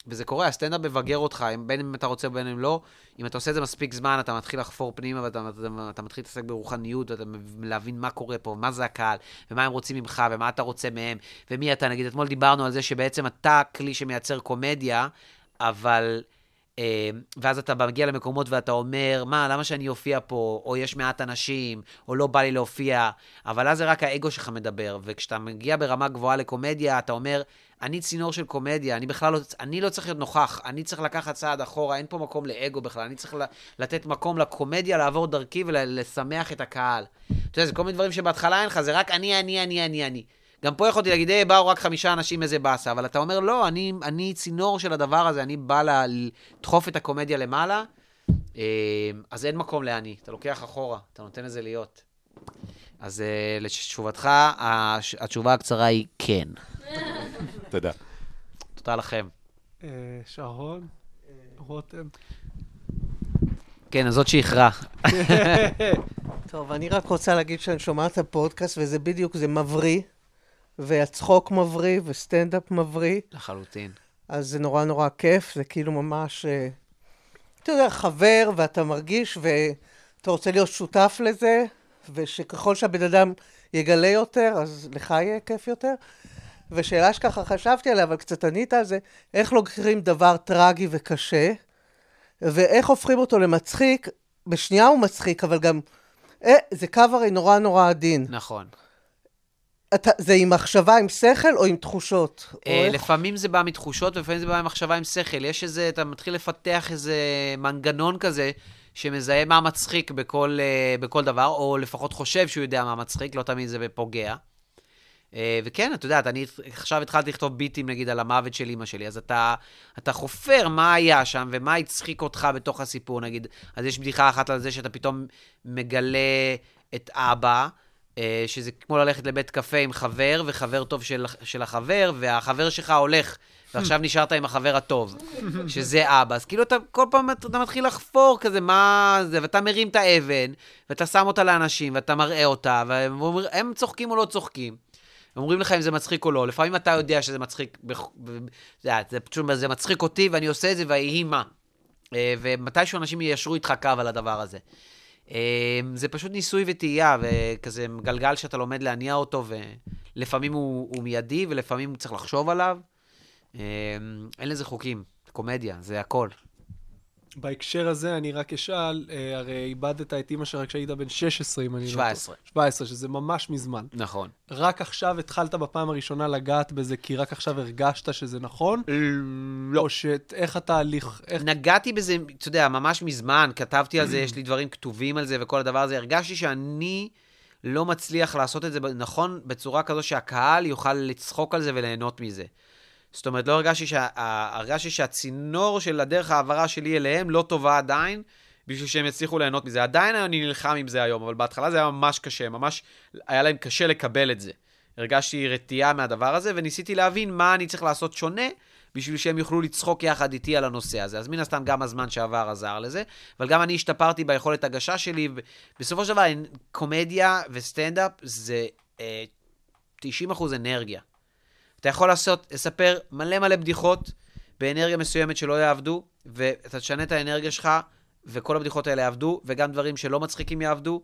וזה קורה, הסטנדאפ מבגר אותך, בין אם אתה רוצה ובין אם לא. אם אתה עושה את זה מספיק זמן, אתה מתחיל לחפור פנימה ואתה אתה, אתה מתחיל להתעסק ברוחניות, ואתה להבין מה קורה פה, מה זה הקהל, ומה הם רוצים ממך, ומה אתה רוצה מהם, ומי אתה. נגיד, אתמול דיברנו על זה שבעצם אתה כלי שמייצר קומדיה, אבל... אה, ואז אתה מגיע למקומות ואתה אומר, מה, למה שאני אופיע פה, או יש מעט אנשים, או לא בא לי להופיע, אבל אז זה רק האגו שלך מדבר, וכשאתה מגיע ברמה גבוהה לקומדיה, אתה אומר, אני צינור של קומדיה, אני בכלל לא, אני לא צריך להיות נוכח, אני צריך לקחת צעד אחורה, אין פה מקום לאגו בכלל, אני צריך לתת מקום לקומדיה לעבור דרכי ולשמח את הקהל. אתה יודע, זה כל מיני דברים שבהתחלה אין לך, זה רק אני, אני, אני, אני, אני. גם פה יכולתי להגיד, היי, באו רק חמישה אנשים, איזה באסה, אבל אתה אומר, לא, אני, אני צינור של הדבר הזה, אני בא לדחוף את הקומדיה למעלה, אה, אז אין מקום לאני, אתה לוקח אחורה, אתה נותן לזה להיות. אז אה, לתשובתך, הש- התשובה הקצרה היא כן. תודה. תודה לכם. אה, שרון, רותם. כן, אז זאת שאיחרה. טוב, אני רק רוצה להגיד שאני שומעת את הפודקאסט, וזה בדיוק, זה מבריא, והצחוק מבריא, וסטנדאפ מבריא, לחלוטין. אז זה נורא נורא כיף, זה כאילו ממש, אה, אתה יודע, חבר, ואתה מרגיש, ואתה רוצה להיות שותף לזה, ושככל שהבן אדם יגלה יותר, אז לך יהיה כיף יותר. ושאלה שככה חשבתי עליה, אבל קצת ענית על זה, איך לוקחים דבר טרגי וקשה, ואיך הופכים אותו למצחיק, בשנייה הוא מצחיק, אבל גם, אה, זה קו הרי נורא נורא עדין. נכון. אתה, זה עם מחשבה, עם שכל או עם תחושות? או אה, איך- לפעמים זה בא מתחושות, ולפעמים זה בא ממחשבה עם שכל. יש איזה, אתה מתחיל לפתח איזה מנגנון כזה, שמזהה מה מצחיק בכל, אה, בכל דבר, או לפחות חושב שהוא יודע מה מצחיק, לא תמיד זה פוגע. אה, וכן, את יודעת, אני עכשיו התחלתי לכתוב ביטים, נגיד, על המוות של אימא שלי, אז אתה, אתה חופר מה היה שם ומה הצחיק אותך בתוך הסיפור, נגיד. אז יש בדיחה אחת על זה שאתה פתאום מגלה את אבא, שזה כמו ללכת לבית קפה עם חבר, וחבר טוב של, של החבר, והחבר שלך הולך, ועכשיו נשארת עם החבר הטוב, שזה אבא. אז כאילו אתה כל פעם אתה מתחיל לחפור כזה, מה זה, ואתה מרים את האבן, ואתה שם אותה לאנשים, ואתה מראה אותה, והם צוחקים או לא צוחקים. אומרים לך אם זה מצחיק או לא. לפעמים אתה יודע שזה מצחיק, זה, זה פשוט, זה מצחיק אותי ואני עושה את זה ויהי מה. אה, ומתישהו אנשים יישרו איתך קו על הדבר הזה. אה, זה פשוט ניסוי וטעייה, וכזה גלגל שאתה לומד להניע אותו, ולפעמים הוא, הוא מיידי ולפעמים צריך לחשוב עליו. אה, אין לזה חוקים, קומדיה, זה הכל. בהקשר הזה אני רק אשאל, אה, הרי איבדת את אימא שלך כשהיית בן 16, אם אני לא טועה. 17. 17, שזה ממש מזמן. נכון. רק עכשיו התחלת בפעם הראשונה לגעת בזה, כי רק עכשיו הרגשת שזה נכון? לא. או שאיך התהליך, איך... נגעתי בזה, אתה יודע, ממש מזמן, כתבתי על זה, יש לי דברים כתובים על זה וכל הדבר הזה. הרגשתי שאני לא מצליח לעשות את זה נכון בצורה כזו שהקהל יוכל לצחוק על זה וליהנות מזה. זאת אומרת, לא הרגשתי, שה... הרגשתי שהצינור של הדרך העברה שלי אליהם לא טובה עדיין, בשביל שהם יצליחו ליהנות מזה. עדיין אני נלחם עם זה היום, אבל בהתחלה זה היה ממש קשה, ממש היה להם קשה לקבל את זה. הרגשתי רתיעה מהדבר הזה, וניסיתי להבין מה אני צריך לעשות שונה, בשביל שהם יוכלו לצחוק יחד איתי על הנושא הזה. אז מן הסתם גם הזמן שעבר עזר לזה, אבל גם אני השתפרתי ביכולת הגשה שלי. בסופו של דבר, קומדיה וסטנדאפ זה אה, 90% אנרגיה. אתה יכול לעשות, לספר מלא מלא בדיחות באנרגיה מסוימת שלא יעבדו, ואתה תשנה את האנרגיה שלך, וכל הבדיחות האלה יעבדו, וגם דברים שלא מצחיקים יעבדו,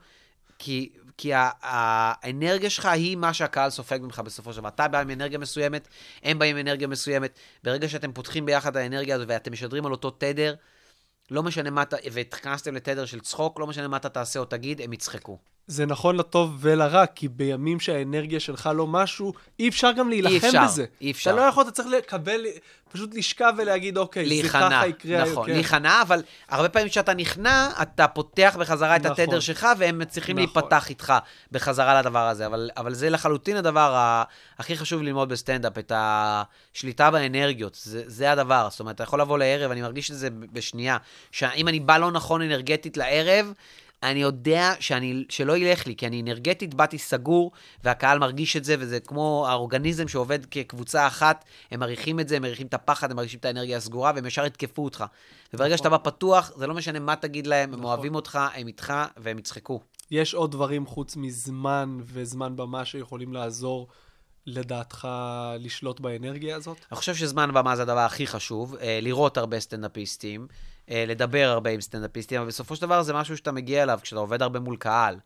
כי, כי האנרגיה שלך היא מה שהקהל סופג ממך בסופו של דבר. אתה בא עם אנרגיה מסוימת, הם באים עם אנרגיה מסוימת. ברגע שאתם פותחים ביחד האנרגיה הזו ואתם משדרים על אותו תדר, לא משנה מה אתה, והתכנסתם לתדר של צחוק, לא משנה מה אתה תעשה או תגיד, הם יצחקו. זה נכון לטוב ולרע, כי בימים שהאנרגיה שלך לא משהו, אי אפשר גם אי להילחם אפשר, בזה. אי אפשר. אתה לא יכול, אתה צריך לקבל, פשוט לשכב ולהגיד, אוקיי, זה ככה יקרה. נכון, כן. להיכנע, אבל הרבה פעמים כשאתה נכנע, אתה פותח בחזרה את נכון. התדר שלך, והם מצליחים נכון. להיפתח איתך בחזרה לדבר הזה. אבל, אבל זה לחלוטין הדבר ה- הכי חשוב ללמוד בסטנדאפ, את השליטה באנרגיות. זה, זה הדבר. זאת אומרת, אתה יכול לבוא לערב, אני מרגיש את זה בשנייה, שאם אני בא לא נכון אנרגטית לערב, אני יודע שאני, שלא ילך לי, כי אני אנרגטית, באתי סגור, והקהל מרגיש את זה, וזה כמו האורגניזם שעובד כקבוצה אחת, הם מריחים את זה, הם מריחים את הפחד, הם מרגישים את האנרגיה הסגורה, והם ישר יתקפו אותך. וברגע שאתה בא פתוח, זה לא משנה מה תגיד להם, הם אוהבים אותך, הם איתך, והם יצחקו. יש עוד דברים חוץ מזמן וזמן במה שיכולים לעזור, לדעתך, לשלוט באנרגיה הזאת? אני חושב שזמן במה זה הדבר הכי חשוב, אה, לראות הרבה סטנדאפיסטים, לדבר הרבה עם סטנדאפיסטים, אבל בסופו של דבר זה משהו שאתה מגיע אליו כשאתה עובד הרבה מול קהל.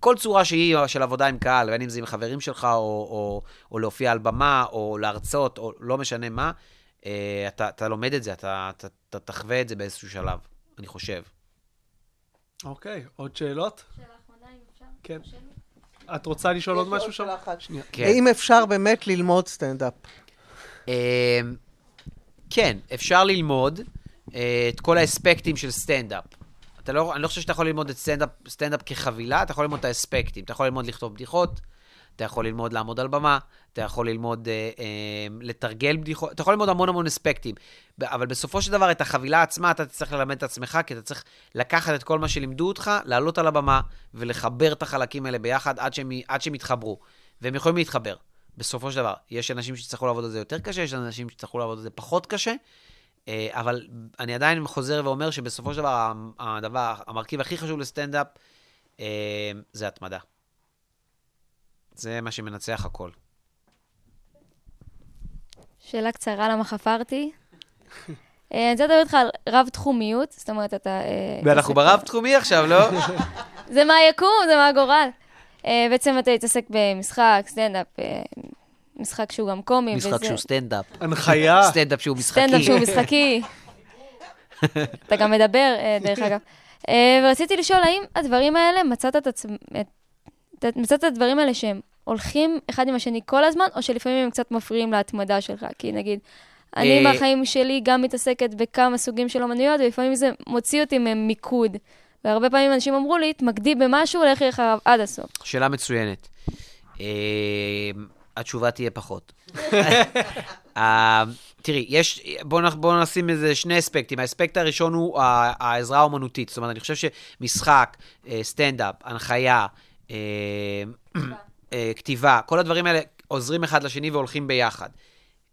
כל צורה שהיא של עבודה עם קהל, בין אם זה עם חברים שלך, או, או, או להופיע על במה, או להרצות, או לא משנה מה, אה, אתה, אתה לומד את זה, אתה, אתה, אתה תחווה את זה באיזשהו שלב, אני חושב. אוקיי, עוד שאלות? כן. את רוצה לשאול עוד משהו שם? שאלה. שנייה. כן. האם אפשר באמת ללמוד סטנדאפ? אה, כן, אפשר ללמוד אה, את כל האספקטים של סטנדאפ. אתה לא, אני לא חושב שאתה יכול ללמוד את סטנדאפ, סטנדאפ כחבילה, אתה יכול ללמוד את האספקטים. אתה יכול ללמוד לכתוב בדיחות, אתה יכול ללמוד לעמוד על במה, אתה יכול ללמוד אה, אה, לתרגל בדיחות, אתה יכול ללמוד המון המון אספקטים. אבל בסופו של דבר, את החבילה עצמה אתה תצטרך ללמד את עצמך, כי אתה צריך לקחת את כל מה שלימדו אותך, לעלות על הבמה ולחבר את החלקים האלה ביחד עד שהם, עד שהם יתחברו. והם יכולים להתחבר. בסופו של דבר, יש אנשים שיצטרכו לעבוד על זה יותר קשה, יש אנשים שיצטרכו לעבוד על זה פחות קשה, אה, אבל אני עדיין חוזר ואומר שבסופו של דבר, הדבר, המרכיב הכי חשוב לסטנדאפ אה, זה התמדה. זה מה שמנצח הכל. שאלה קצרה, למה חפרתי? אה, אני רוצה לדבר איתך על רב-תחומיות, זאת אומרת, אתה... אה, ואנחנו ברב-תחומי עכשיו, לא? זה מה היקום, זה מה הגורל. אה, בעצם אתה התעסק במשחק, סטנדאפ, אה, משחק שהוא גם קומי. משחק וזה- שהוא סטנדאפ. הנחיה. סטנדאפ שהוא משחקי. סטנדאפ שהוא משחקי. אתה גם מדבר, אה, דרך אגב. אה, ורציתי לשאול, האם הדברים האלה, מצאת את עצמך, מצאת את הדברים האלה שהם הולכים אחד עם השני כל הזמן, או שלפעמים הם קצת מפריעים להתמדה שלך? כי נגיד, אני אה, מהחיים שלי גם מתעסקת בכמה סוגים של אומנויות, ולפעמים זה מוציא אותי ממיקוד. והרבה פעמים אנשים אמרו לי, תמקדי במשהו, לכי אחריו עד הסוף. שאלה מצוינת. התשובה תהיה פחות. אה, תראי, יש, בואו בואו נשים איזה שני אספקטים. האספקט הראשון הוא העזרה האומנותית. זאת אומרת, אני חושב שמשחק, אה, סטנדאפ, הנחיה, אה, אה, כתיבה, כל הדברים האלה עוזרים אחד לשני והולכים ביחד.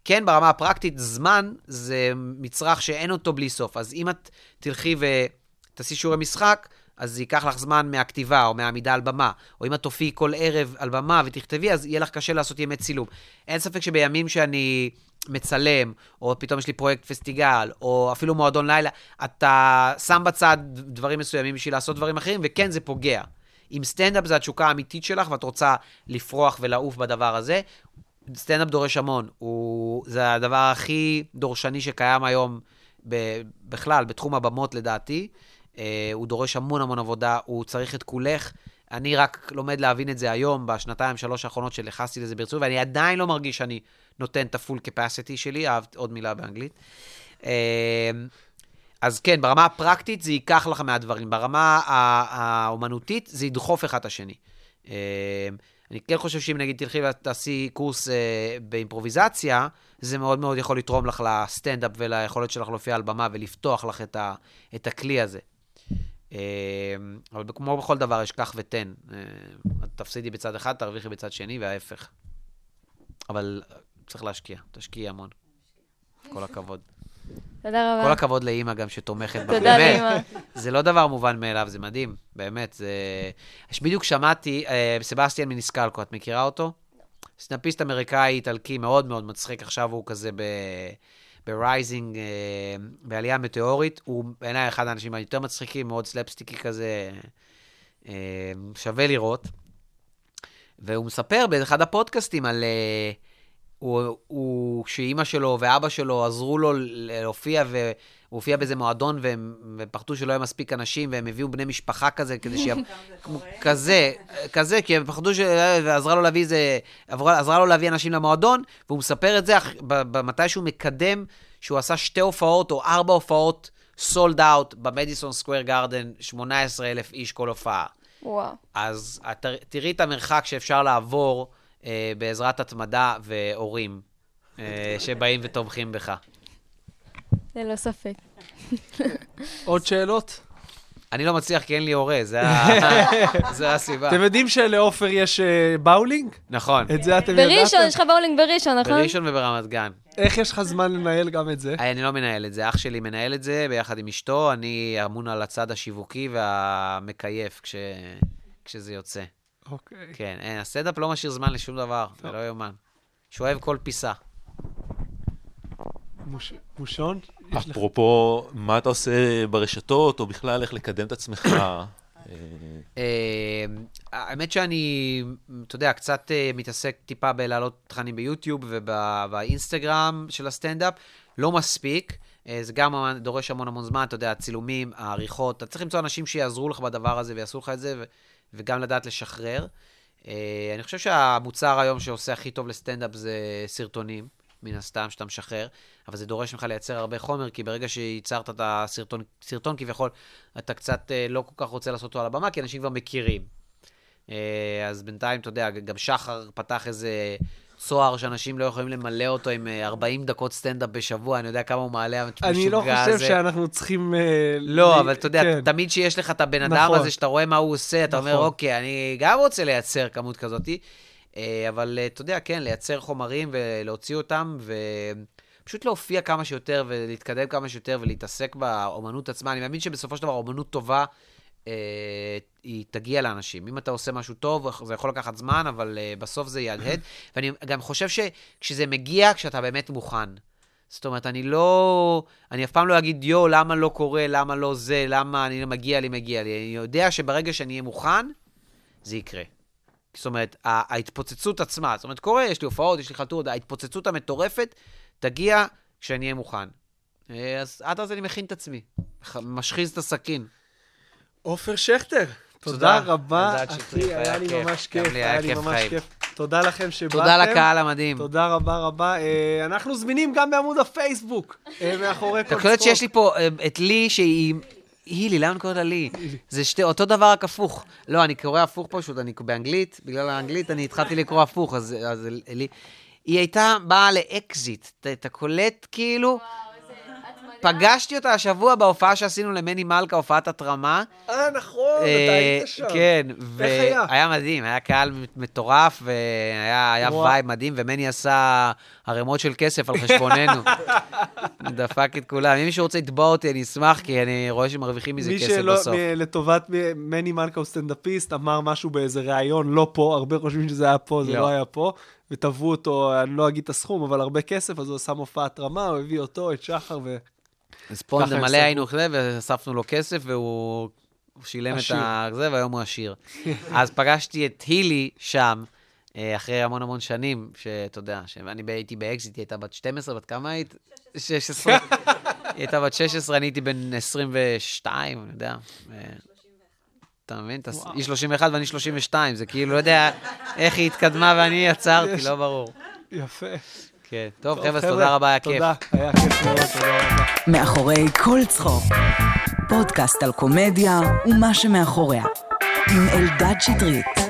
כן, ברמה הפרקטית, זמן זה מצרך שאין אותו בלי סוף. אז אם את תלכי ותעשי שיעורי משחק, אז זה ייקח לך זמן מהכתיבה או מהעמידה על במה. או אם את תופיעי כל ערב על במה ותכתבי, אז יהיה לך קשה לעשות ימי צילום. אין ספק שבימים שאני מצלם, או פתאום יש לי פרויקט פסטיגל, או אפילו מועדון לילה, אתה שם בצד דברים מסוימים בשביל לעשות דברים אחרים, וכן, זה פוגע. אם סטנדאפ זה התשוקה האמיתית שלך, ואת רוצה לפרוח ולעוף בדבר הזה, סטנדאפ דורש המון. הוא, זה הדבר הכי דורשני שקיים היום ב- בכלל, בתחום הבמות לדעתי. אה, הוא דורש המון המון עבודה, הוא צריך את כולך. אני רק לומד להבין את זה היום, בשנתיים, שלוש האחרונות שנכנסתי לזה ברצינות, ואני עדיין לא מרגיש שאני נותן את ה-full capacity שלי, אהבת עוד מילה באנגלית. אה, אז כן, ברמה הפרקטית זה ייקח לך מהדברים, ברמה האומנותית זה ידחוף אחד את השני. אה, אני כן חושב שאם נגיד תלכי ותעשי קורס אה, באימפרוביזציה, זה מאוד מאוד יכול לתרום לך לסטנדאפ וליכולת שלך להופיע על במה ולפתוח לך את, ה, את הכלי הזה. אה, אבל כמו בכל דבר, יש קח ותן. אה, תפסידי בצד אחד, תרוויחי בצד שני, וההפך. אבל צריך להשקיע, תשקיעי המון. כל הכבוד. תודה רבה. כל הכבוד לאימא גם שתומכת בך. תודה. לאמא. זה לא דבר מובן מאליו, זה מדהים, באמת. זה... בדיוק שמעתי, אה, סבסטיאן מניסקלקו, את מכירה אותו? סטנדאפיסט אמריקאי איטלקי מאוד מאוד מצחיק, עכשיו הוא כזה ב... ב-rising, אה, בעלייה מטאורית. הוא בעיניי אחד האנשים היותר מצחיקים, מאוד סלפסטיקי כזה, אה, שווה לראות. והוא מספר באחד הפודקאסטים על... אה, הוא, הוא, שאימא שלו ואבא שלו עזרו לו להופיע, והוא הופיע באיזה מועדון, והם והם פחדו שלא יהיה מספיק אנשים, והם הביאו בני משפחה כזה, כדי שיהיה... כזה, כזה, כי הם פחדו ש... ועזרה לו להביא איזה... עזרה לו להביא אנשים למועדון, והוא מספר את זה מתי שהוא מקדם, שהוא עשה שתי הופעות או ארבע הופעות סולד אאוט במדיסון סקוויר גארדן, 18 אלף איש כל הופעה. וואו. אז תראי את המרחק שאפשר לעבור אה, בעזרת התמדה והורים אה, שבאים ותומכים בך. ללא ספק. עוד שאלות? אני לא מצליח כי אין לי הורה, זה, הסיבה. אתם יודעים שלעופר יש אה, באולינג? נכון. את זה אתם ידעתם? בראשון, יש לך באולינג בראשון, נכון? בראשון וברמת גן. איך יש לך זמן לנהל גם את זה? אני לא מנהל את זה, אח שלי מנהל את זה ביחד עם אשתו, אני אמון על הצד השיווקי והמקייף כש... כשזה יוצא. אוקיי. כן, אין, הסטנדאפ לא משאיר זמן לשום דבר, זה לא יאומן. שאוהב כל פיסה. מוש- מושון? לך- אפרופו, מה אתה עושה ברשתות, או בכלל איך לקדם את עצמך? אה, האמת שאני, אתה יודע, קצת אה, מתעסק טיפה בלהעלות תכנים ביוטיוב ובאינסטגרם של הסטנדאפ, לא מספיק. אה, זה גם דורש המון המון זמן, אתה יודע, הצילומים, העריכות. אתה צריך למצוא אנשים שיעזרו לך בדבר הזה ויעשו לך את זה, וגם לדעת לשחרר. אני חושב שהמוצר היום שעושה הכי טוב לסטנדאפ זה סרטונים, מן הסתם, שאתה משחרר, אבל זה דורש ממך לייצר הרבה חומר, כי ברגע שייצרת את הסרטון, סרטון כביכול, אתה קצת אה, לא כל כך רוצה לעשות אותו על הבמה, כי אנשים כבר מכירים. אה, אז בינתיים, אתה יודע, גם שחר פתח איזה צוהר שאנשים לא יכולים למלא אותו עם אה, 40 דקות סטנדאפ בשבוע, אני יודע כמה הוא מעלה אני לא חושב הזה. שאנחנו צריכים... אה, לא, ל- אבל אתה יודע, כן. תמיד שיש לך את הבן אדם נכון. הזה שאתה רואה מה הוא עושה, אתה אומר, נכון. אוקיי, אני גם רוצה לייצר כמות כזאת, אה, אבל אה, אתה יודע, כן, לייצר חומרים ולהוציא אותם, ופשוט להופיע כמה שיותר ולהתקדם כמה שיותר ולהתעסק באומנות עצמה. אני מאמין שבסופו של דבר אומנות טובה, אה, היא תגיע לאנשים. אם אתה עושה משהו טוב, זה יכול לקחת זמן, אבל אה, בסוף זה יהדהד. ואני גם חושב שכשזה מגיע, כשאתה באמת מוכן. זאת אומרת, אני לא... אני אף פעם לא אגיד, יואו, למה לא קורה, למה לא זה, למה אני לא מגיע לי, מגיע לי. אני יודע שברגע שאני אהיה מוכן, זה יקרה. זאת אומרת, ההתפוצצות עצמה, זאת אומרת, קורה, יש לי הופעות, יש לי חלטורות, ההתפוצצות המטורפת תגיע כשאני אהיה מוכן. אה, אז עד אז אני מכין את עצמי, משחיז את הסכין. עופר שכטר, תודה תודה. רבה, אלדד אחי, היה היה לי כיף. ממש כיף, היה היה לי ממש חיים. כיף. תודה לכם שבאתם. תודה לקהל המדהים. תודה רבה רבה. אה, אנחנו זמינים גם בעמוד הפייסבוק, אה, מאחורי כל אתה קולט צחוק. שיש לי פה את לי שהיא... הילי, למה אני קוראת לה לי? זה שתי, אותו דבר רק הפוך. לא, אני קורא הפוך פשוט, אני באנגלית, בגלל האנגלית אני התחלתי לקרוא הפוך, אז, אז לי... היא הייתה באה לאקזיט, אתה- קולט כאילו... פגשתי אותה השבוע בהופעה שעשינו למני מלכה, הופעת התרמה. אה, נכון, אתה אה, היית שם. כן, איך היה? והיה מדהים, היה קהל מטורף, והיה. וייב מדהים, ומני עשה ערימות של כסף על חשבוננו. דפק את כולם. אם מישהו רוצה לתבוע אותי, אני אשמח, כי אני רואה שמרוויחים מזה מי כסף שלא, בסוף. מ- לטובת מ- מני מלכה הוא סטנדאפיסט, אמר משהו באיזה ראיון, לא פה, הרבה חושבים שזה היה פה, זה לא. לא היה פה, ותבעו אותו, אני לא אגיד את הסכום, אבל הרבה כסף, אז הוא שם הופעת התרמה, הוא הביא אותו, את שחר, ו... הם מלא. היינו זה, ואספנו לו כסף, והוא הוא שילם את עשיר. ה- זה, והיום הוא עשיר. אז פגשתי את הילי שם, אה, אחרי המון המון שנים, שאתה יודע, שאני הייתי באקזיט, היא הייתה בת 12, בת כמה היית? 16. היא הייתה בת 16, אני הייתי בן 22, אני יודע. ו- אתה מבין? היא 31 ואני 32, זה כאילו, לא יודע איך היא התקדמה ואני עצרתי, לא ברור. יפה. כן. טוב, חבר'ה, תודה רבה, היה כיף. תודה, היה כיף מאוד, תודה רבה. מאחורי כל צחוק. פודקאסט על קומדיה ומה שמאחוריה. עם אלדד שטרית.